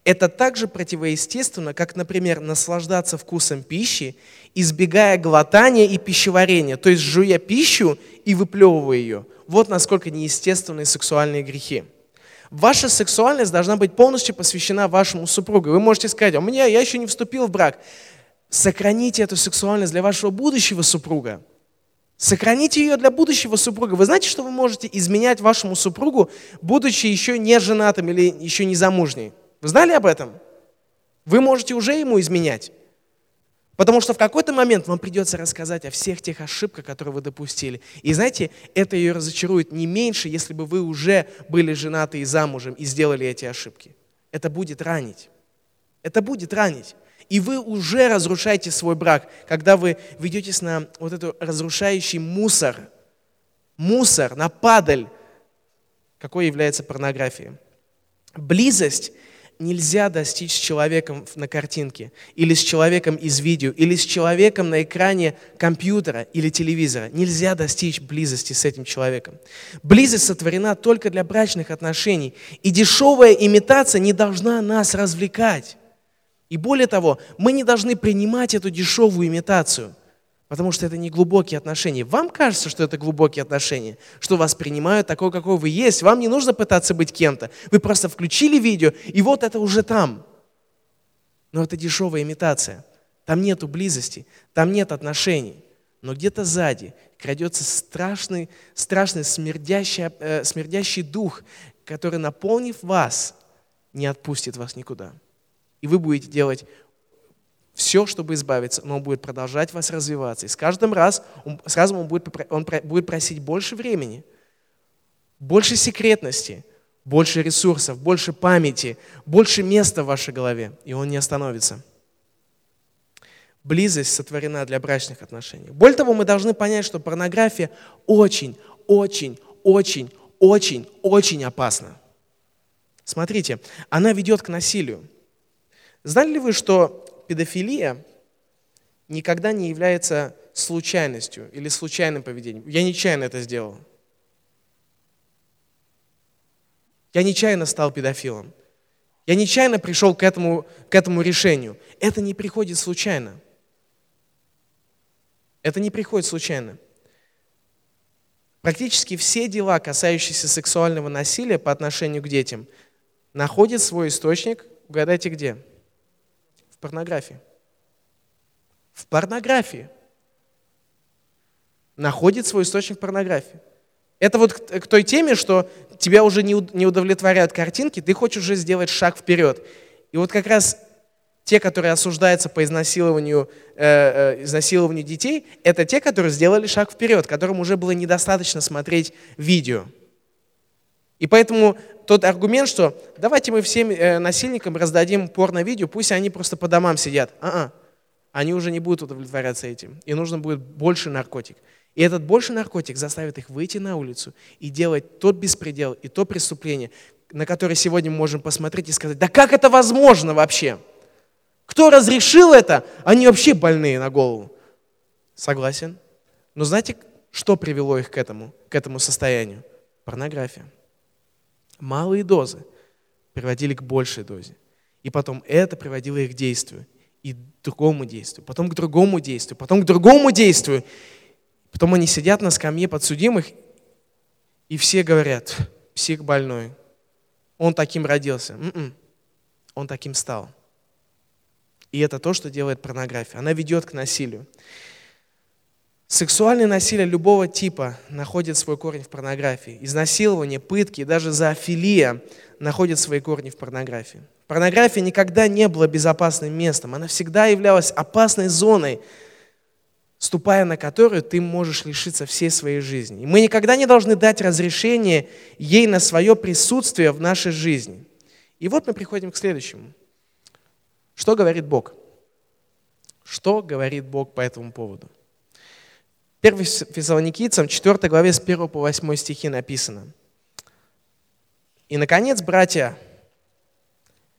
Это также противоестественно, как, например, наслаждаться вкусом пищи, избегая глотания и пищеварения, то есть жуя пищу и выплевывая ее. Вот насколько неестественные сексуальные грехи. Ваша сексуальность должна быть полностью посвящена вашему супругу. Вы можете сказать, у меня я еще не вступил в брак. Сохраните эту сексуальность для вашего будущего супруга. Сохраните ее для будущего супруга. Вы знаете, что вы можете изменять вашему супругу, будучи еще не женатым или еще не замужней? Вы знали об этом? Вы можете уже ему изменять. Потому что в какой-то момент вам придется рассказать о всех тех ошибках, которые вы допустили. И знаете, это ее разочарует не меньше, если бы вы уже были женаты и замужем и сделали эти ошибки. Это будет ранить. Это будет ранить. И вы уже разрушаете свой брак, когда вы ведетесь на вот этот разрушающий мусор. Мусор, на падаль, какой является порнография. Близость нельзя достичь с человеком на картинке, или с человеком из видео, или с человеком на экране компьютера или телевизора. Нельзя достичь близости с этим человеком. Близость сотворена только для брачных отношений, и дешевая имитация не должна нас развлекать. И более того, мы не должны принимать эту дешевую имитацию – Потому что это не глубокие отношения. Вам кажется, что это глубокие отношения, что вас принимают такой, какой вы есть. Вам не нужно пытаться быть кем-то. Вы просто включили видео, и вот это уже там. Но это дешевая имитация. Там нету близости, там нет отношений. Но где-то сзади крадется страшный, страшный смердящий, э, смердящий дух, который, наполнив вас, не отпустит вас никуда. И вы будете делать все, чтобы избавиться, но он будет продолжать вас развиваться. И с каждым раз, он, с он будет, он будет просить больше времени, больше секретности, больше ресурсов, больше памяти, больше места в вашей голове, и он не остановится. Близость сотворена для брачных отношений. Более того, мы должны понять, что порнография очень, очень, очень, очень, очень опасна. Смотрите, она ведет к насилию. Знали ли вы, что педофилия никогда не является случайностью или случайным поведением. Я нечаянно это сделал. Я нечаянно стал педофилом. Я нечаянно пришел к этому, к этому решению. Это не приходит случайно. Это не приходит случайно. Практически все дела, касающиеся сексуального насилия по отношению к детям, находят свой источник, угадайте где? В порнографии. В порнографии. Находит свой источник порнографии. Это вот к, той теме, что тебя уже не, не удовлетворяют картинки, ты хочешь уже сделать шаг вперед. И вот как раз те, которые осуждаются по изнасилованию, э, э, изнасилованию детей, это те, которые сделали шаг вперед, которым уже было недостаточно смотреть видео. И поэтому тот аргумент, что давайте мы всем э, насильникам раздадим порно-видео, пусть они просто по домам сидят. А-а. Они уже не будут удовлетворяться этим. И нужно будет больше наркотик. И этот больше наркотик заставит их выйти на улицу и делать тот беспредел и то преступление, на которое сегодня мы можем посмотреть и сказать, да как это возможно вообще? Кто разрешил это? Они вообще больные на голову. Согласен. Но знаете, что привело их к этому, к этому состоянию? Порнография. Малые дозы приводили к большей дозе. И потом это приводило их к действию. И к другому действию. Потом к другому действию. Потом к другому действию. Потом они сидят на скамье подсудимых, и все говорят, псих больной. Он таким родился. М-м. Он таким стал. И это то, что делает порнография. Она ведет к насилию. Сексуальное насилие любого типа находит свой корень в порнографии. Изнасилование, пытки, даже зоофилия находят свои корни в порнографии. Порнография никогда не была безопасным местом. Она всегда являлась опасной зоной, ступая на которую ты можешь лишиться всей своей жизни. И мы никогда не должны дать разрешение ей на свое присутствие в нашей жизни. И вот мы приходим к следующему. Что говорит Бог? Что говорит Бог по этому поводу? 1 Фессалоникийцам, 4 главе с 1 по 8 стихи написано. «И, наконец, братья,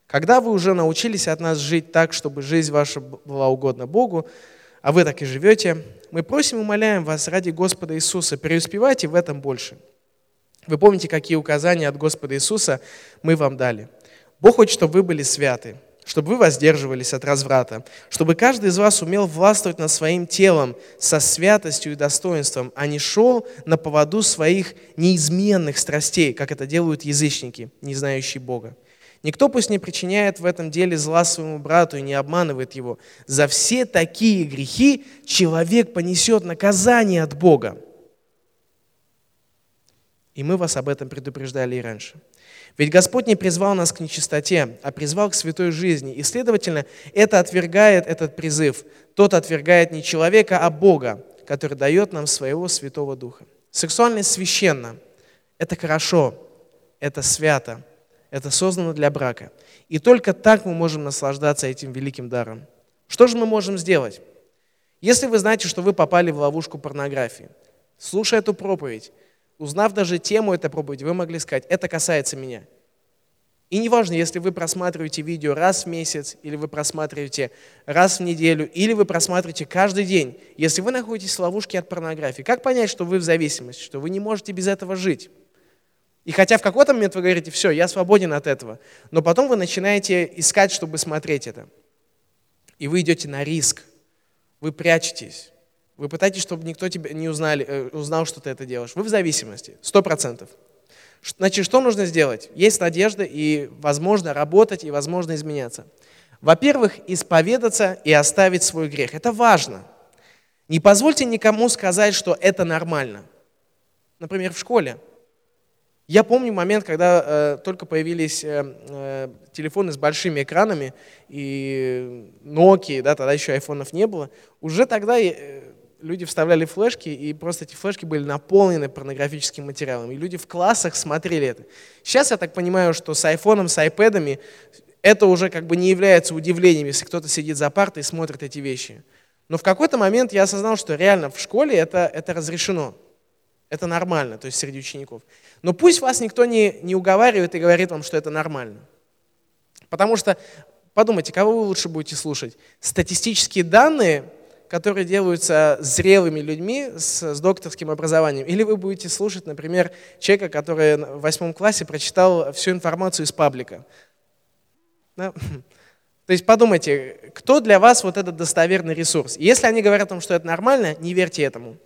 когда вы уже научились от нас жить так, чтобы жизнь ваша была угодна Богу, а вы так и живете, мы просим и умоляем вас ради Господа Иисуса, преуспевайте в этом больше. Вы помните, какие указания от Господа Иисуса мы вам дали. Бог хочет, чтобы вы были святы, чтобы вы воздерживались от разврата, чтобы каждый из вас умел властвовать над своим телом со святостью и достоинством, а не шел на поводу своих неизменных страстей, как это делают язычники, не знающие Бога. Никто пусть не причиняет в этом деле зла своему брату и не обманывает его. За все такие грехи человек понесет наказание от Бога. И мы вас об этом предупреждали и раньше. Ведь Господь не призвал нас к нечистоте, а призвал к святой жизни. И, следовательно, это отвергает этот призыв. Тот отвергает не человека, а Бога, который дает нам своего Святого Духа. Сексуальность священна. Это хорошо, это свято, это создано для брака. И только так мы можем наслаждаться этим великим даром. Что же мы можем сделать? Если вы знаете, что вы попали в ловушку порнографии, слушая эту проповедь, узнав даже тему этой проповеди, вы могли сказать, это касается меня. И неважно, если вы просматриваете видео раз в месяц, или вы просматриваете раз в неделю, или вы просматриваете каждый день, если вы находитесь в ловушке от порнографии, как понять, что вы в зависимости, что вы не можете без этого жить? И хотя в какой-то момент вы говорите, все, я свободен от этого, но потом вы начинаете искать, чтобы смотреть это. И вы идете на риск, вы прячетесь, вы пытаетесь, чтобы никто тебя не узнали, э, узнал, что ты это делаешь. Вы в зависимости, сто процентов. Значит, что нужно сделать? Есть надежда и возможно работать, и возможно изменяться. Во-первых, исповедаться и оставить свой грех. Это важно. Не позвольте никому сказать, что это нормально. Например, в школе. Я помню момент, когда э, только появились э, э, телефоны с большими экранами, и Nokia, да, тогда еще айфонов не было. Уже тогда э, люди вставляли флешки, и просто эти флешки были наполнены порнографическим материалом. И люди в классах смотрели это. Сейчас я так понимаю, что с айфоном, с айпэдами это уже как бы не является удивлением, если кто-то сидит за партой и смотрит эти вещи. Но в какой-то момент я осознал, что реально в школе это, это разрешено. Это нормально, то есть среди учеников. Но пусть вас никто не, не уговаривает и говорит вам, что это нормально. Потому что, подумайте, кого вы лучше будете слушать? Статистические данные которые делаются зрелыми людьми с, с докторским образованием. Или вы будете слушать, например, человека, который в восьмом классе прочитал всю информацию из паблика. Да? <laughs> То есть подумайте, кто для вас вот этот достоверный ресурс? Если они говорят о том, что это нормально, не верьте этому.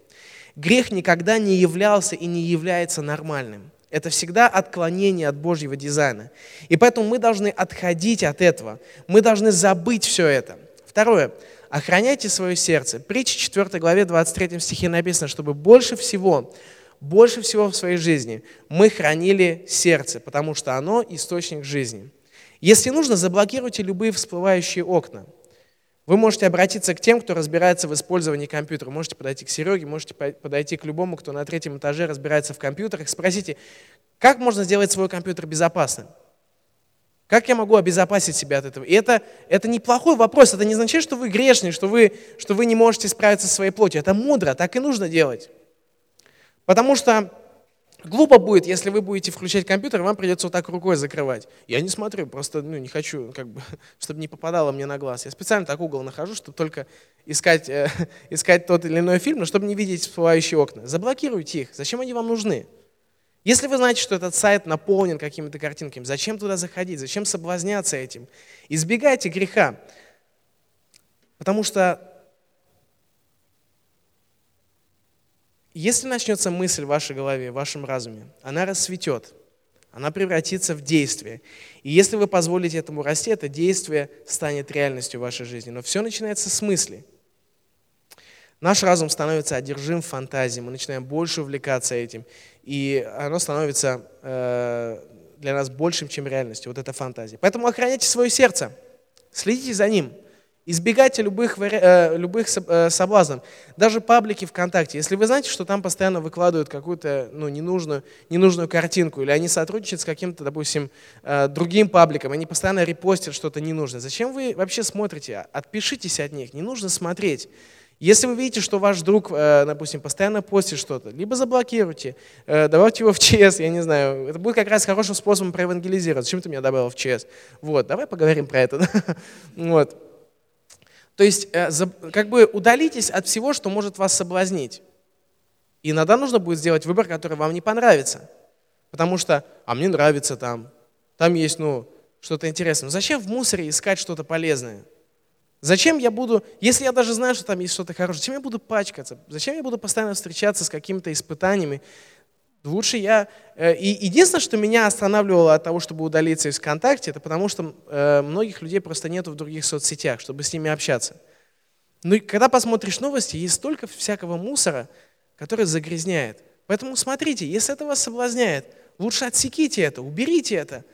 Грех никогда не являлся и не является нормальным. Это всегда отклонение от Божьего дизайна. И поэтому мы должны отходить от этого. Мы должны забыть все это. Второе. Охраняйте свое сердце. Притча 4 главе 23 стихе написано, чтобы больше всего, больше всего в своей жизни мы хранили сердце, потому что оно источник жизни. Если нужно, заблокируйте любые всплывающие окна. Вы можете обратиться к тем, кто разбирается в использовании компьютера. Можете подойти к Сереге, можете подойти к любому, кто на третьем этаже разбирается в компьютерах. Спросите, как можно сделать свой компьютер безопасным? Как я могу обезопасить себя от этого? И это, это неплохой вопрос. Это не означает, что вы грешный, что вы, что вы не можете справиться со своей плотью. Это мудро, так и нужно делать. Потому что глупо будет, если вы будете включать компьютер, вам придется вот так рукой закрывать. Я не смотрю, просто ну, не хочу, как бы, <laughs> чтобы не попадало мне на глаз. Я специально так угол нахожу, чтобы только искать, э, <laughs> искать тот или иной фильм, но чтобы не видеть всплывающие окна. Заблокируйте их. Зачем они вам нужны? Если вы знаете, что этот сайт наполнен какими-то картинками, зачем туда заходить, зачем соблазняться этим? Избегайте греха, потому что если начнется мысль в вашей голове, в вашем разуме, она расцветет, она превратится в действие. И если вы позволите этому расти, это действие станет реальностью в вашей жизни. Но все начинается с мысли. Наш разум становится одержим фантазией, мы начинаем больше увлекаться этим, и оно становится э, для нас большим, чем реальностью, вот эта фантазия. Поэтому охраняйте свое сердце, следите за ним, избегайте любых, э, любых э, соблазнов. Даже паблики ВКонтакте, если вы знаете, что там постоянно выкладывают какую-то ну, ненужную, ненужную картинку, или они сотрудничают с каким-то, допустим, э, другим пабликом, они постоянно репостят что-то ненужное, зачем вы вообще смотрите? Отпишитесь от них, не нужно смотреть. Если вы видите, что ваш друг, э, допустим, постоянно постит что-то, либо заблокируйте, э, добавьте его в ЧС, я не знаю. Это будет как раз хорошим способом проевангелизировать. Зачем ты меня добавил в ЧС? Вот, давай поговорим про это. <laughs> Вот. То есть, э, как бы удалитесь от всего, что может вас соблазнить. И иногда нужно будет сделать выбор, который вам не понравится. Потому что, а мне нравится там, там есть, ну, что-то интересное. Но зачем в мусоре искать что-то полезное? Зачем я буду, если я даже знаю, что там есть что-то хорошее, зачем я буду пачкаться? Зачем я буду постоянно встречаться с какими-то испытаниями? Лучше я... Э, и единственное, что меня останавливало от того, чтобы удалиться из ВКонтакте, это потому что э, многих людей просто нету в других соцсетях, чтобы с ними общаться. Ну и когда посмотришь новости, есть столько всякого мусора, который загрязняет. Поэтому смотрите, если это вас соблазняет, лучше отсеките это, уберите это,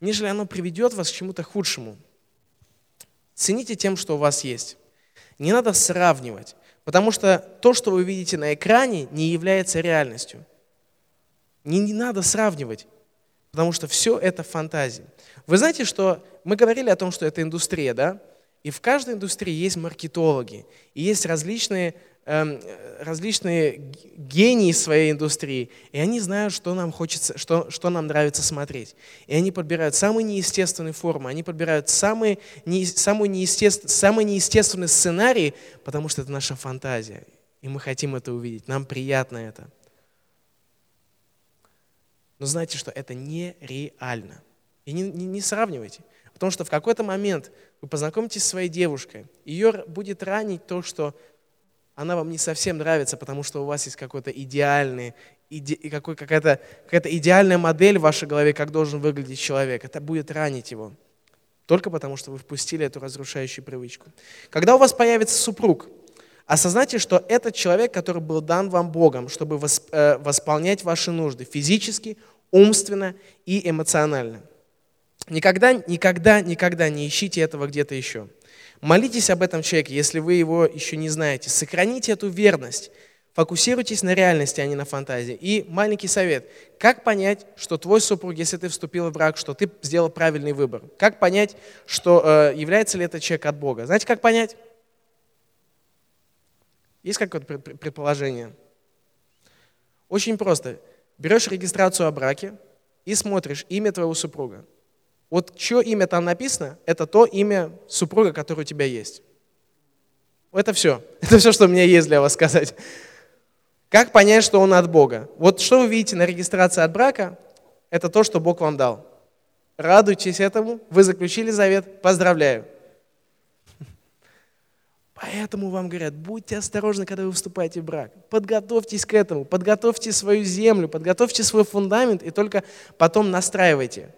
нежели оно приведет вас к чему-то худшему. Цените тем, что у вас есть. Не надо сравнивать, потому что то, что вы видите на экране, не является реальностью. Не, не надо сравнивать, потому что все это фантазия. Вы знаете, что мы говорили о том, что это индустрия, да? И в каждой индустрии есть маркетологи, и есть различные различные гении своей индустрии, и они знают, что нам хочется, что, что нам нравится смотреть. И они подбирают самые неестественные формы, они подбирают самые, не, самые, неестествен, самые неестественные сценарии, потому что это наша фантазия, и мы хотим это увидеть, нам приятно это. Но знайте, что это нереально. И не, не, не сравнивайте. Потому что в какой-то момент вы познакомитесь со своей девушкой, ее будет ранить то, что она вам не совсем нравится, потому что у вас есть какой-то идеальный, иде, какой, какая-то, какая-то идеальная модель в вашей голове, как должен выглядеть человек. Это будет ранить его. Только потому, что вы впустили эту разрушающую привычку. Когда у вас появится супруг, осознайте, что этот человек, который был дан вам Богом, чтобы э, восполнять ваши нужды физически, умственно и эмоционально. Никогда, никогда, никогда не ищите этого где-то еще. Молитесь об этом человеке, если вы его еще не знаете. Сохраните эту верность. Фокусируйтесь на реальности, а не на фантазии. И маленький совет. Как понять, что твой супруг, если ты вступил в брак, что ты сделал правильный выбор? Как понять, что э, является ли этот человек от Бога? Знаете, как понять? Есть какое-то предположение? Очень просто. Берешь регистрацию о браке и смотришь имя твоего супруга. Вот чье имя там написано, это то имя супруга, которое у тебя есть. Это все. <laughs> Это все, что у меня есть для вас сказать. Как понять, что он от Бога? Вот что вы видите на регистрации от брака, это то, что Бог вам дал. Радуйтесь этому, вы заключили завет, поздравляю. Поэтому вам говорят, будьте осторожны, когда вы вступаете в брак. Подготовьтесь к этому, подготовьте свою землю, подготовьте свой фундамент и только потом настраивайте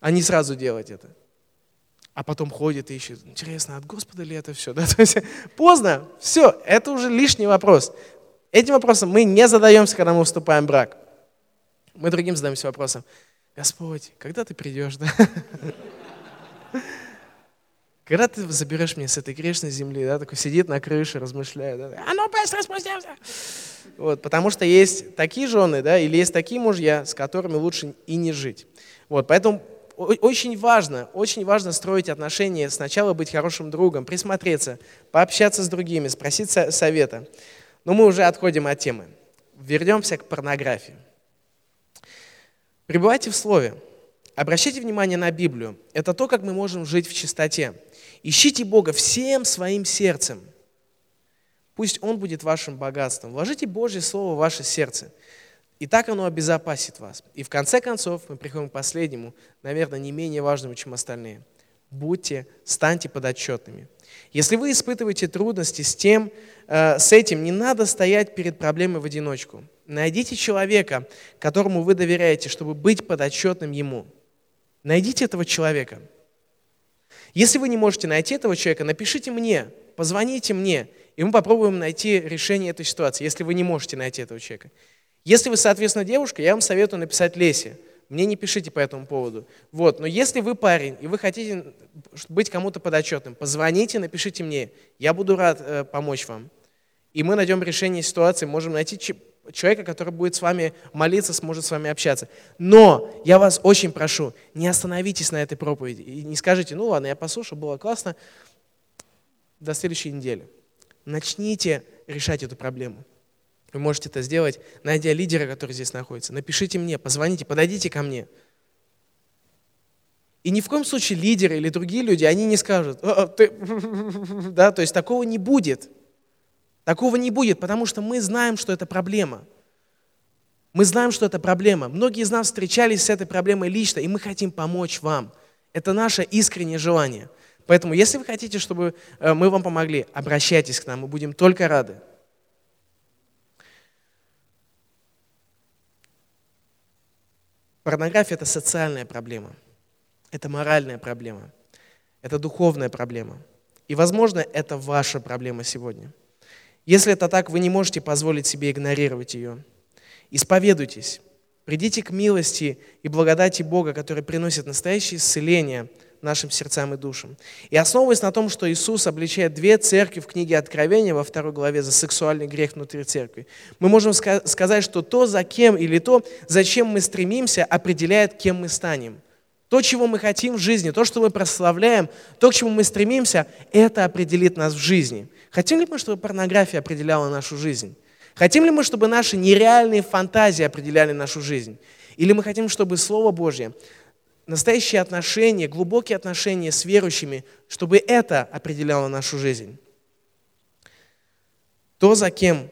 а не сразу делать это. А потом ходит и ищет, интересно, от Господа ли это все? <laughs> Да? То есть, поздно, все, это уже лишний вопрос. Этим вопросом мы не задаемся, когда мы вступаем в брак. Мы другим задаемся вопросом, Господь, когда ты придешь? Да? <laughs> Когда ты заберешь меня с этой грешной земли, да, такой сидит на крыше, размышляет, да, а ну быстро спустимся. Вот, потому что есть такие жены, да, или есть такие мужья, с которыми лучше и не жить. Вот, поэтому очень важно, очень важно строить отношения, сначала быть хорошим другом, присмотреться, пообщаться с другими, спросить совета. Но мы уже отходим от темы. Вернемся к порнографии. Пребывайте в Слове. Обращайте внимание на Библию. Это то, как мы можем жить в чистоте. Ищите Бога всем своим сердцем. Пусть Он будет вашим богатством. Вложите Божье Слово в ваше сердце. И так оно обезопасит вас. И в конце концов мы приходим к последнему, наверное, не менее важному, чем остальные. Будьте, станьте подотчетными. Если вы испытываете трудности с, тем, э, с этим, не надо стоять перед проблемой в одиночку. Найдите человека, которому вы доверяете, чтобы быть подотчетным ему. Найдите этого человека. Если вы не можете найти этого человека, напишите мне, позвоните мне, и мы попробуем найти решение этой ситуации, если вы не можете найти этого человека. Если вы, соответственно, девушка, я вам советую написать Лесе. Мне не пишите по этому поводу. Вот. Но если вы парень, и вы хотите быть кому-то подотчетным, позвоните, напишите мне. Я буду рад э, помочь вам. И мы найдем решение ситуации, можем найти человека, который будет с вами молиться, сможет с вами общаться. Но я вас очень прошу, не остановитесь на этой проповеди и не скажите, ну ладно, я послушал, было классно, до следующей недели. Начните решать эту проблему. Вы можете это сделать, найдя лидера, который здесь находится. Напишите мне, позвоните, подойдите ко мне. И ни в коем случае лидеры или другие люди, они не скажут, «А, ты... <laughs> да, то есть такого не будет. Такого не будет, потому что мы знаем, что это проблема. Мы знаем, что это проблема. Многие из нас встречались с этой проблемой лично, и мы хотим помочь вам. Это наше искреннее желание. Поэтому, если вы хотите, чтобы э, мы вам помогли, обращайтесь к нам, мы будем только рады. Порнография – это социальная проблема, это моральная проблема, это духовная проблема. И, возможно, это ваша проблема сегодня – если это так, вы не можете позволить себе игнорировать ее. Исповедуйтесь, придите к милости и благодати Бога, который приносит настоящее исцеление нашим сердцам и душам. И основываясь на том, что Иисус обличает две церкви в книге Откровения во второй главе за сексуальный грех внутри церкви, мы можем сказать, что то, за кем или то, зачем мы стремимся, определяет, кем мы станем. То, чего мы хотим в жизни, то, что мы прославляем, то, к чему мы стремимся, это определит нас в жизни. Хотим ли мы, чтобы порнография определяла нашу жизнь? Хотим ли мы, чтобы наши нереальные фантазии определяли нашу жизнь? Или мы хотим, чтобы Слово Божье, настоящие отношения, глубокие отношения с верующими, чтобы это определяло нашу жизнь? То, за кем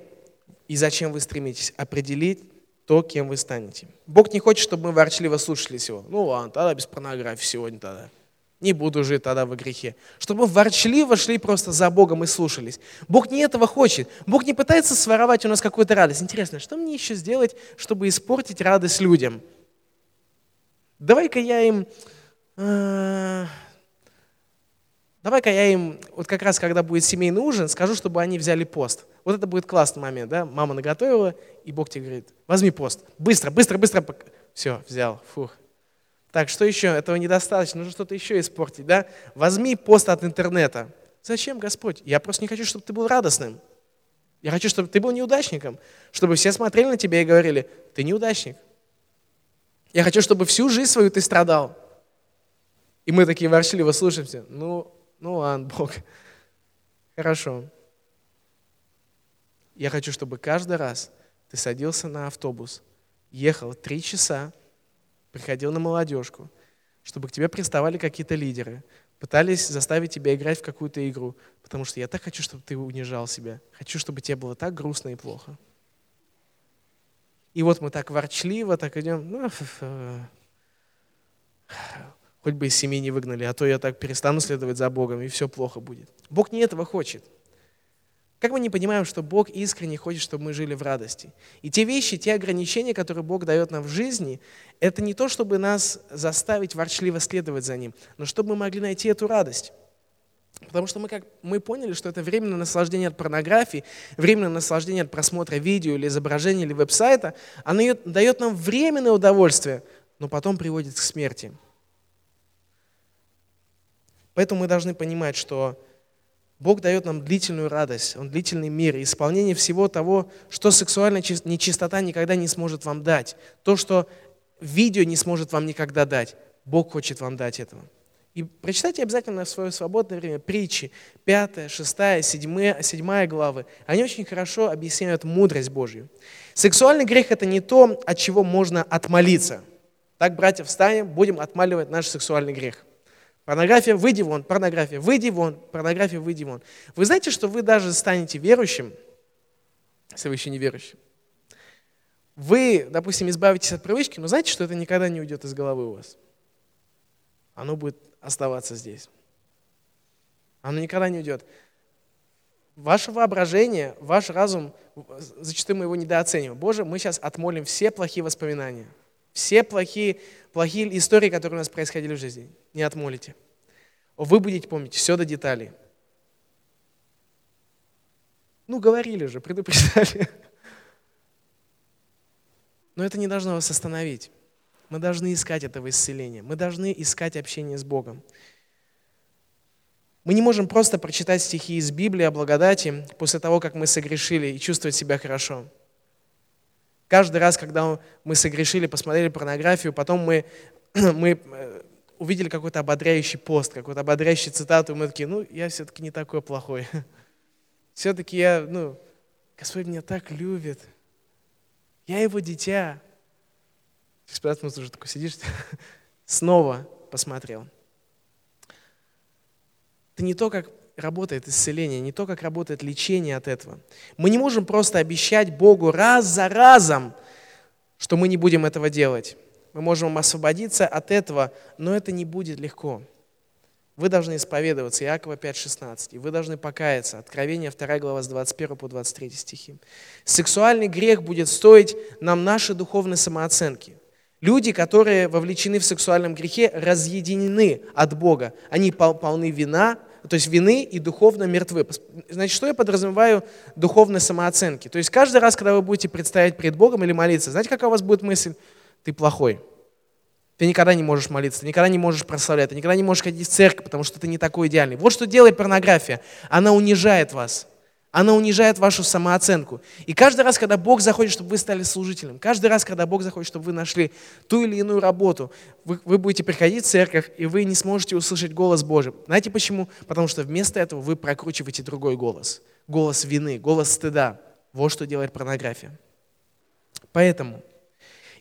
и зачем вы стремитесь, определить то, кем вы станете. Бог не хочет, чтобы мы ворчливо слушались Его. Ну ладно, тогда без порнографии сегодня тогда. Не буду жить тогда во грехе. Чтобы мы ворчливо шли просто за Богом и слушались. Бог не этого хочет. Бог не пытается своровать у нас какую-то радость. Интересно, что мне еще сделать, чтобы испортить радость людям? Давай-ка я им... Э, давай-ка я им, вот как раз когда будет семейный ужин, скажу, чтобы они взяли пост. Вот это будет классный момент, да? Мама наготовила, и Бог тебе говорит, возьми пост. Быстро, быстро, быстро. Все, взял, фух. Так, что еще? Этого недостаточно, нужно что-то еще испортить, да? Возьми пост от интернета. Зачем, Господь? Я просто не хочу, чтобы ты был радостным. Я хочу, чтобы ты был неудачником, чтобы все смотрели на тебя и говорили, ты неудачник. Я хочу, чтобы всю жизнь свою ты страдал. И мы такие ворчливо слушаемся. Ну, ну ладно, Бог. Хорошо. Я хочу, чтобы каждый раз ты садился на автобус, ехал три часа, приходил на молодежку, чтобы к тебе приставали какие-то лидеры, пытались заставить тебя играть в какую-то игру, потому что я так хочу, чтобы ты унижал себя. Хочу, чтобы тебе было так грустно и плохо. И вот мы так ворчливо, так идем, ну, хоть бы из семьи не выгнали, а то я так перестану следовать за Богом, и все плохо будет. Бог не этого хочет. Как мы не понимаем, что Бог искренне хочет, чтобы мы жили в радости? И те вещи, те ограничения, которые Бог дает нам в жизни, это не то, чтобы нас заставить ворчливо следовать за Ним, но чтобы мы могли найти эту радость. Потому что мы, как, мы поняли, что это временное наслаждение от порнографии, временное наслаждение от просмотра видео или изображения или веб-сайта, оно дает нам временное удовольствие, но потом приводит к смерти. Поэтому мы должны понимать, что Бог дает нам длительную радость, Он длительный мир, исполнение всего того, что сексуальная нечистота никогда не сможет вам дать, то, что видео не сможет вам никогда дать. Бог хочет вам дать этого. И прочитайте обязательно в свое свободное время притчи, 5, 6, 7, 7 главы. Они очень хорошо объясняют мудрость Божью. Сексуальный грех – это не то, от чего можно отмолиться. Так, братья, встанем, будем отмаливать наш сексуальный грех. Порнография, выйди вон, порнография, выйди вон, порнография, выйди вон. Вы знаете, что вы даже станете верующим, если вы еще не верующий. Вы, допустим, избавитесь от привычки, но знаете, что это никогда не уйдет из головы у вас. Оно будет оставаться здесь. Оно никогда не уйдет. Ваше воображение, ваш разум, зачастую мы его недооцениваем. Боже, мы сейчас отмолим все плохие воспоминания – все плохие, плохие истории, которые у нас происходили в жизни, не отмолите. Вы будете помнить все до деталей. Ну, говорили же, предупреждали. <laughs> Но это не должно вас остановить. Мы должны искать этого исцеления. Мы должны искать общение с Богом. Мы не можем просто прочитать стихи из Библии о благодати после того, как мы согрешили, и чувствовать себя хорошо. Каждый раз, когда мы согрешили, посмотрели порнографию, потом мы, <clears throat> мы э, увидели какой-то ободряющий пост, какую-то ободряющую цитату, и мы такие, ну, я все-таки не такой плохой. <laughs> Все-таки я, ну, Господь меня так любит. Я его дитя. Через 15 минут уже такой сидишь, <laughs> снова посмотрел. Это не то, как работает исцеление, не то, как работает лечение от этого. Мы не можем просто обещать Богу раз за разом, что мы не будем этого делать. Мы можем освободиться от этого, но это не будет легко. Вы должны исповедоваться, Иакова 5,16, и вы должны покаяться. Откровение 2 глава с 21 по 23 стихи. Сексуальный грех будет стоить нам нашей духовной самооценки. Люди, которые вовлечены в сексуальном грехе, разъединены от Бога. Они полны вина, то есть вины и духовно мертвы. Значит, что я подразумеваю духовной самооценки? То есть каждый раз, когда вы будете предстоять перед Богом или молиться, знаете, какая у вас будет мысль? Ты плохой. Ты никогда не можешь молиться, ты никогда не можешь прославлять, ты никогда не можешь ходить в церковь, потому что ты не такой идеальный. Вот что делает порнография. Она унижает вас. Она унижает вашу самооценку. И каждый раз, когда Бог захочет, чтобы вы стали служителем, каждый раз, когда Бог захочет, чтобы вы нашли ту или иную работу, вы, вы будете приходить в церковь, и вы не сможете услышать голос Божий. Знаете почему? Потому что вместо этого вы прокручиваете другой голос. Голос вины, голос стыда. Вот что делает порнография. Поэтому,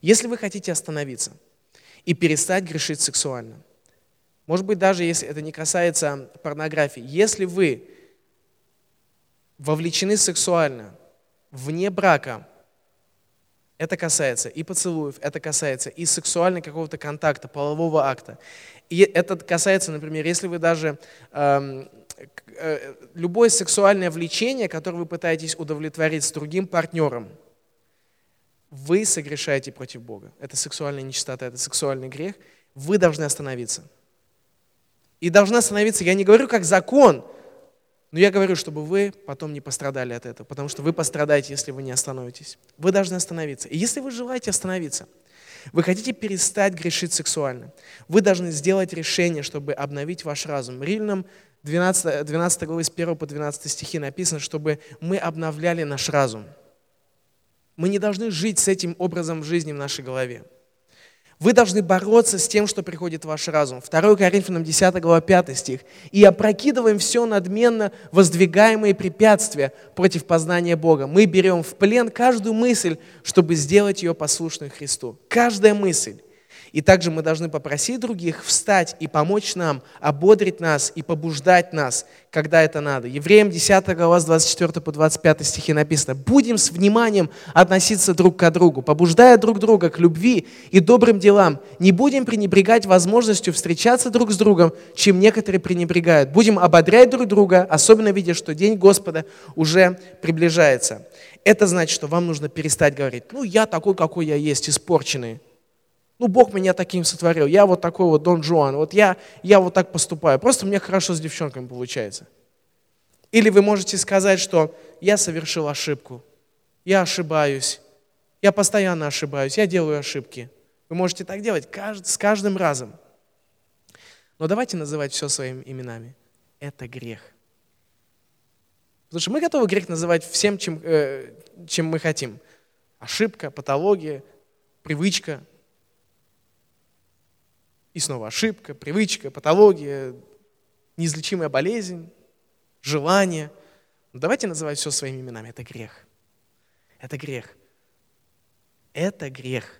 если вы хотите остановиться и перестать грешить сексуально, может быть, даже если это не касается порнографии, если вы вовлечены сексуально, вне брака, это касается и поцелуев, это касается и сексуального какого-то контакта, полового акта. И это касается, например, если вы даже эм, э, любое сексуальное влечение, которое вы пытаетесь удовлетворить с другим партнером, вы согрешаете против Бога. Это сексуальная нечистота, это сексуальный грех. Вы должны остановиться. И должны остановиться, я не говорю как закон, но я говорю, чтобы вы потом не пострадали от этого, потому что вы пострадаете, если вы не остановитесь. Вы должны остановиться. И если вы желаете остановиться, вы хотите перестать грешить сексуально, вы должны сделать решение, чтобы обновить ваш разум. Римлянам 12, 12 главы с 1 по 12 стихи написано, чтобы мы обновляли наш разум. Мы не должны жить с этим образом жизни в нашей голове. Вы должны бороться с тем, что приходит в ваш разум. 2 Коринфянам 10 глава 5 стих. «И опрокидываем все надменно воздвигаемые препятствия против познания Бога. Мы берем в плен каждую мысль, чтобы сделать ее послушной Христу». Каждая мысль. И также мы должны попросить других встать и помочь нам, ободрить нас и побуждать нас, когда это надо. Евреям 10 глава с 24 по 25 стихи написано, «Будем с вниманием относиться друг к другу, побуждая друг друга к любви и добрым делам. Не будем пренебрегать возможностью встречаться друг с другом, чем некоторые пренебрегают. Будем ободрять друг друга, особенно видя, что День Господа уже приближается». Это значит, что вам нужно перестать говорить, ну, я такой, какой я есть, испорченный. Ну, Бог меня таким сотворил. Я вот такой вот Дон Жуан. Вот я, я вот так поступаю. Просто мне хорошо с девчонками получается. Или вы можете сказать, что я совершил ошибку. Я ошибаюсь. Я постоянно ошибаюсь. Я делаю ошибки. Вы можете так делать с каждым разом. Но давайте называть все своими именами. Это грех. Потому что мы готовы грех называть всем, чем, э, чем мы хотим. Ошибка, патология, привычка, и снова ошибка, привычка, патология, неизлечимая болезнь, желание. Но давайте называть все своими именами. Это грех. Это грех. Это грех.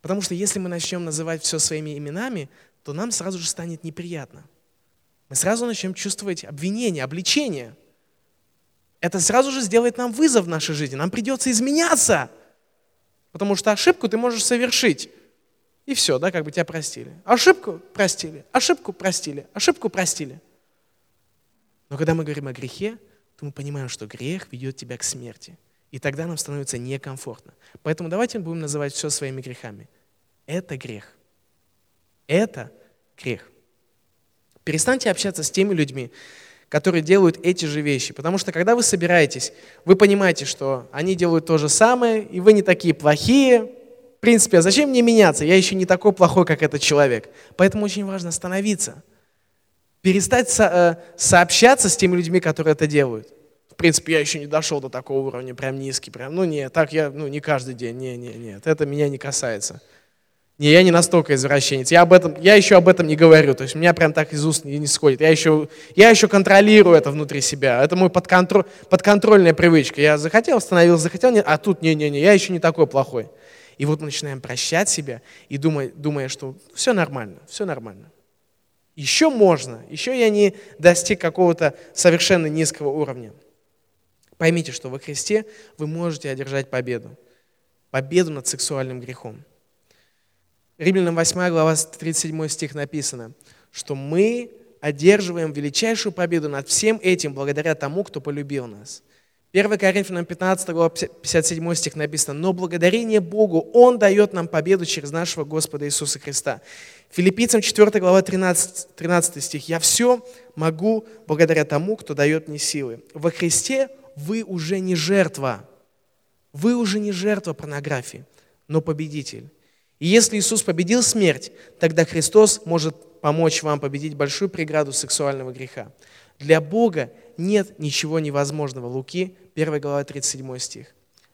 Потому что если мы начнем называть все своими именами, то нам сразу же станет неприятно. Мы сразу начнем чувствовать обвинение, обличение. Это сразу же сделает нам вызов в нашей жизни. Нам придется изменяться. Потому что ошибку ты можешь совершить. И все, да, как бы тебя простили. Ошибку простили, ошибку простили, ошибку простили. Но когда мы говорим о грехе, то мы понимаем, что грех ведет тебя к смерти. И тогда нам становится некомфортно. Поэтому давайте будем называть все своими грехами. Это грех. Это грех. Перестаньте общаться с теми людьми, которые делают эти же вещи. Потому что когда вы собираетесь, вы понимаете, что они делают то же самое, и вы не такие плохие. Принципе, а зачем мне меняться? Я еще не такой плохой, как этот человек. Поэтому очень важно остановиться. Перестать со, э, сообщаться с теми людьми, которые это делают. В принципе, я еще не дошел до такого уровня, прям низкий, прям, ну нет, так я, ну не каждый день, не, не, нет, это меня не касается. Не, я не настолько извращенец. Я, об этом, я еще об этом не говорю. То есть меня прям так из уст не, не сходит. Я еще, я еще контролирую это внутри себя. Это мой подконтроль, подконтрольная привычка. Я захотел, остановился, захотел, не, а тут не-не-не, я еще не такой плохой. И вот мы начинаем прощать себя и думая, думая, что все нормально, все нормально. Еще можно, еще я не достиг какого-то совершенно низкого уровня. Поймите, что во Христе вы можете одержать победу. Победу над сексуальным грехом. Римлянам 8 глава 37 стих написано, что мы одерживаем величайшую победу над всем этим благодаря тому, кто полюбил нас. 1 Коринфянам 15 глава 57 стих написано, «Но благодарение Богу Он дает нам победу через нашего Господа Иисуса Христа». Филиппийцам 4 глава 13, 13 стих, «Я все могу благодаря тому, кто дает мне силы». Во Христе вы уже не жертва. Вы уже не жертва порнографии, но победитель. И если Иисус победил смерть, тогда Христос может помочь вам победить большую преграду сексуального греха. Для Бога нет ничего невозможного. Луки, 1 глава, 37 стих.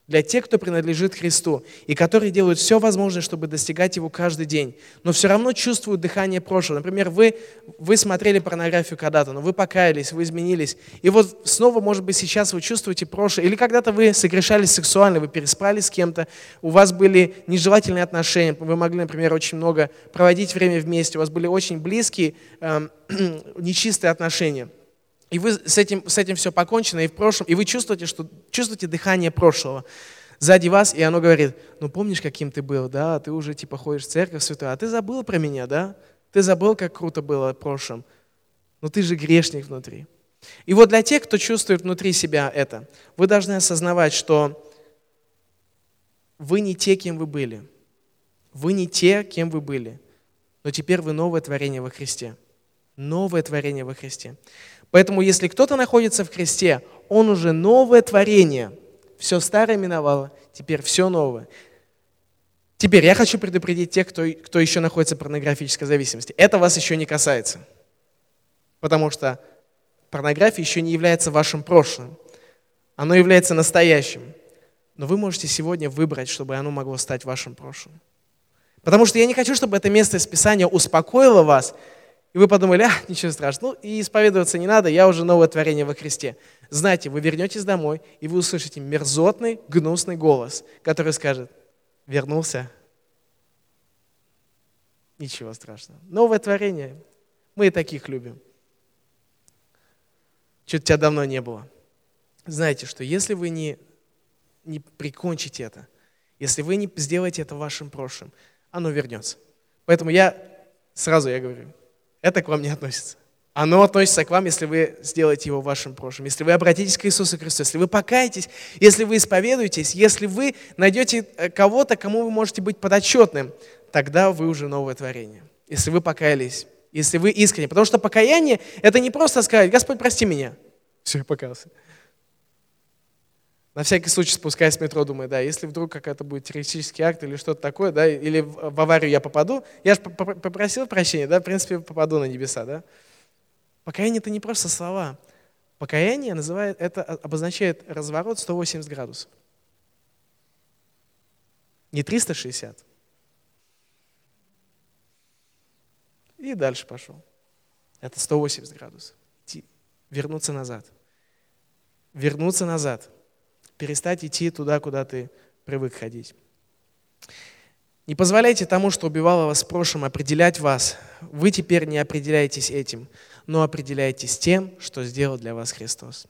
Для тех, кто принадлежит Христу, и которые делают все возможное, чтобы достигать Его каждый день, но все равно чувствуют дыхание прошлого. Например, вы, вы смотрели порнографию когда-то, но вы покаялись, вы изменились, и вот снова, может быть, сейчас вы чувствуете прошлое, или когда-то вы согрешали сексуально, вы переспали с кем-то, у вас были нежелательные отношения, вы могли, например, очень много проводить время вместе, у вас были очень близкие, э, <clears throat> нечистые отношения – и вы с этим, с этим все покончено, и в прошлом, и вы чувствуете, что чувствуете дыхание прошлого сзади вас, и оно говорит, ну помнишь, каким ты был, да, ты уже типа ходишь в церковь святую, а ты забыл про меня, да? Ты забыл, как круто было в прошлом. Но ты же грешник внутри. И вот для тех, кто чувствует внутри себя это, вы должны осознавать, что вы не те, кем вы были. Вы не те, кем вы были. Но теперь вы новое творение во Христе. Новое творение во Христе. Поэтому, если кто-то находится в Христе, он уже новое творение. Все старое миновало, теперь все новое. Теперь я хочу предупредить тех, кто, кто еще находится в порнографической зависимости. Это вас еще не касается. Потому что порнография еще не является вашим прошлым. Оно является настоящим. Но вы можете сегодня выбрать, чтобы оно могло стать вашим прошлым. Потому что я не хочу, чтобы это место из Писания успокоило вас, и вы подумали, а, ничего страшного, ну и исповедоваться не надо, я уже новое творение во Христе. Знаете, вы вернетесь домой, и вы услышите мерзотный, гнусный голос, который скажет, вернулся. Ничего страшного. Новое творение. Мы и таких любим. Чуть тебя давно не было. Знаете, что если вы не, не прикончите это, если вы не сделаете это вашим прошлым, оно вернется. Поэтому я сразу я говорю, это к вам не относится. Оно относится к вам, если вы сделаете его в вашем прошлом, если вы обратитесь к Иисусу Христу, если вы покаетесь, если вы исповедуетесь, если вы найдете э, кого-то, кому вы можете быть подотчетным, тогда вы уже новое творение. Если вы покаялись, если вы искренне. Потому что покаяние – это не просто сказать, Господь, прости меня. Все, я покаялся. На всякий случай спускаясь в метро, думаю, да, если вдруг какая-то будет террористический акт или что-то такое, да, или в аварию я попаду, я же попросил прощения, да, в принципе, попаду на небеса, да. Покаяние – это не просто слова. Покаяние называет, это обозначает разворот 180 градусов. Не 360. И дальше пошел. Это 180 градусов. Вернуться назад. Вернуться назад – перестать идти туда, куда ты привык ходить. Не позволяйте тому, что убивало вас в прошлом, определять вас. Вы теперь не определяетесь этим, но определяетесь тем, что сделал для вас Христос.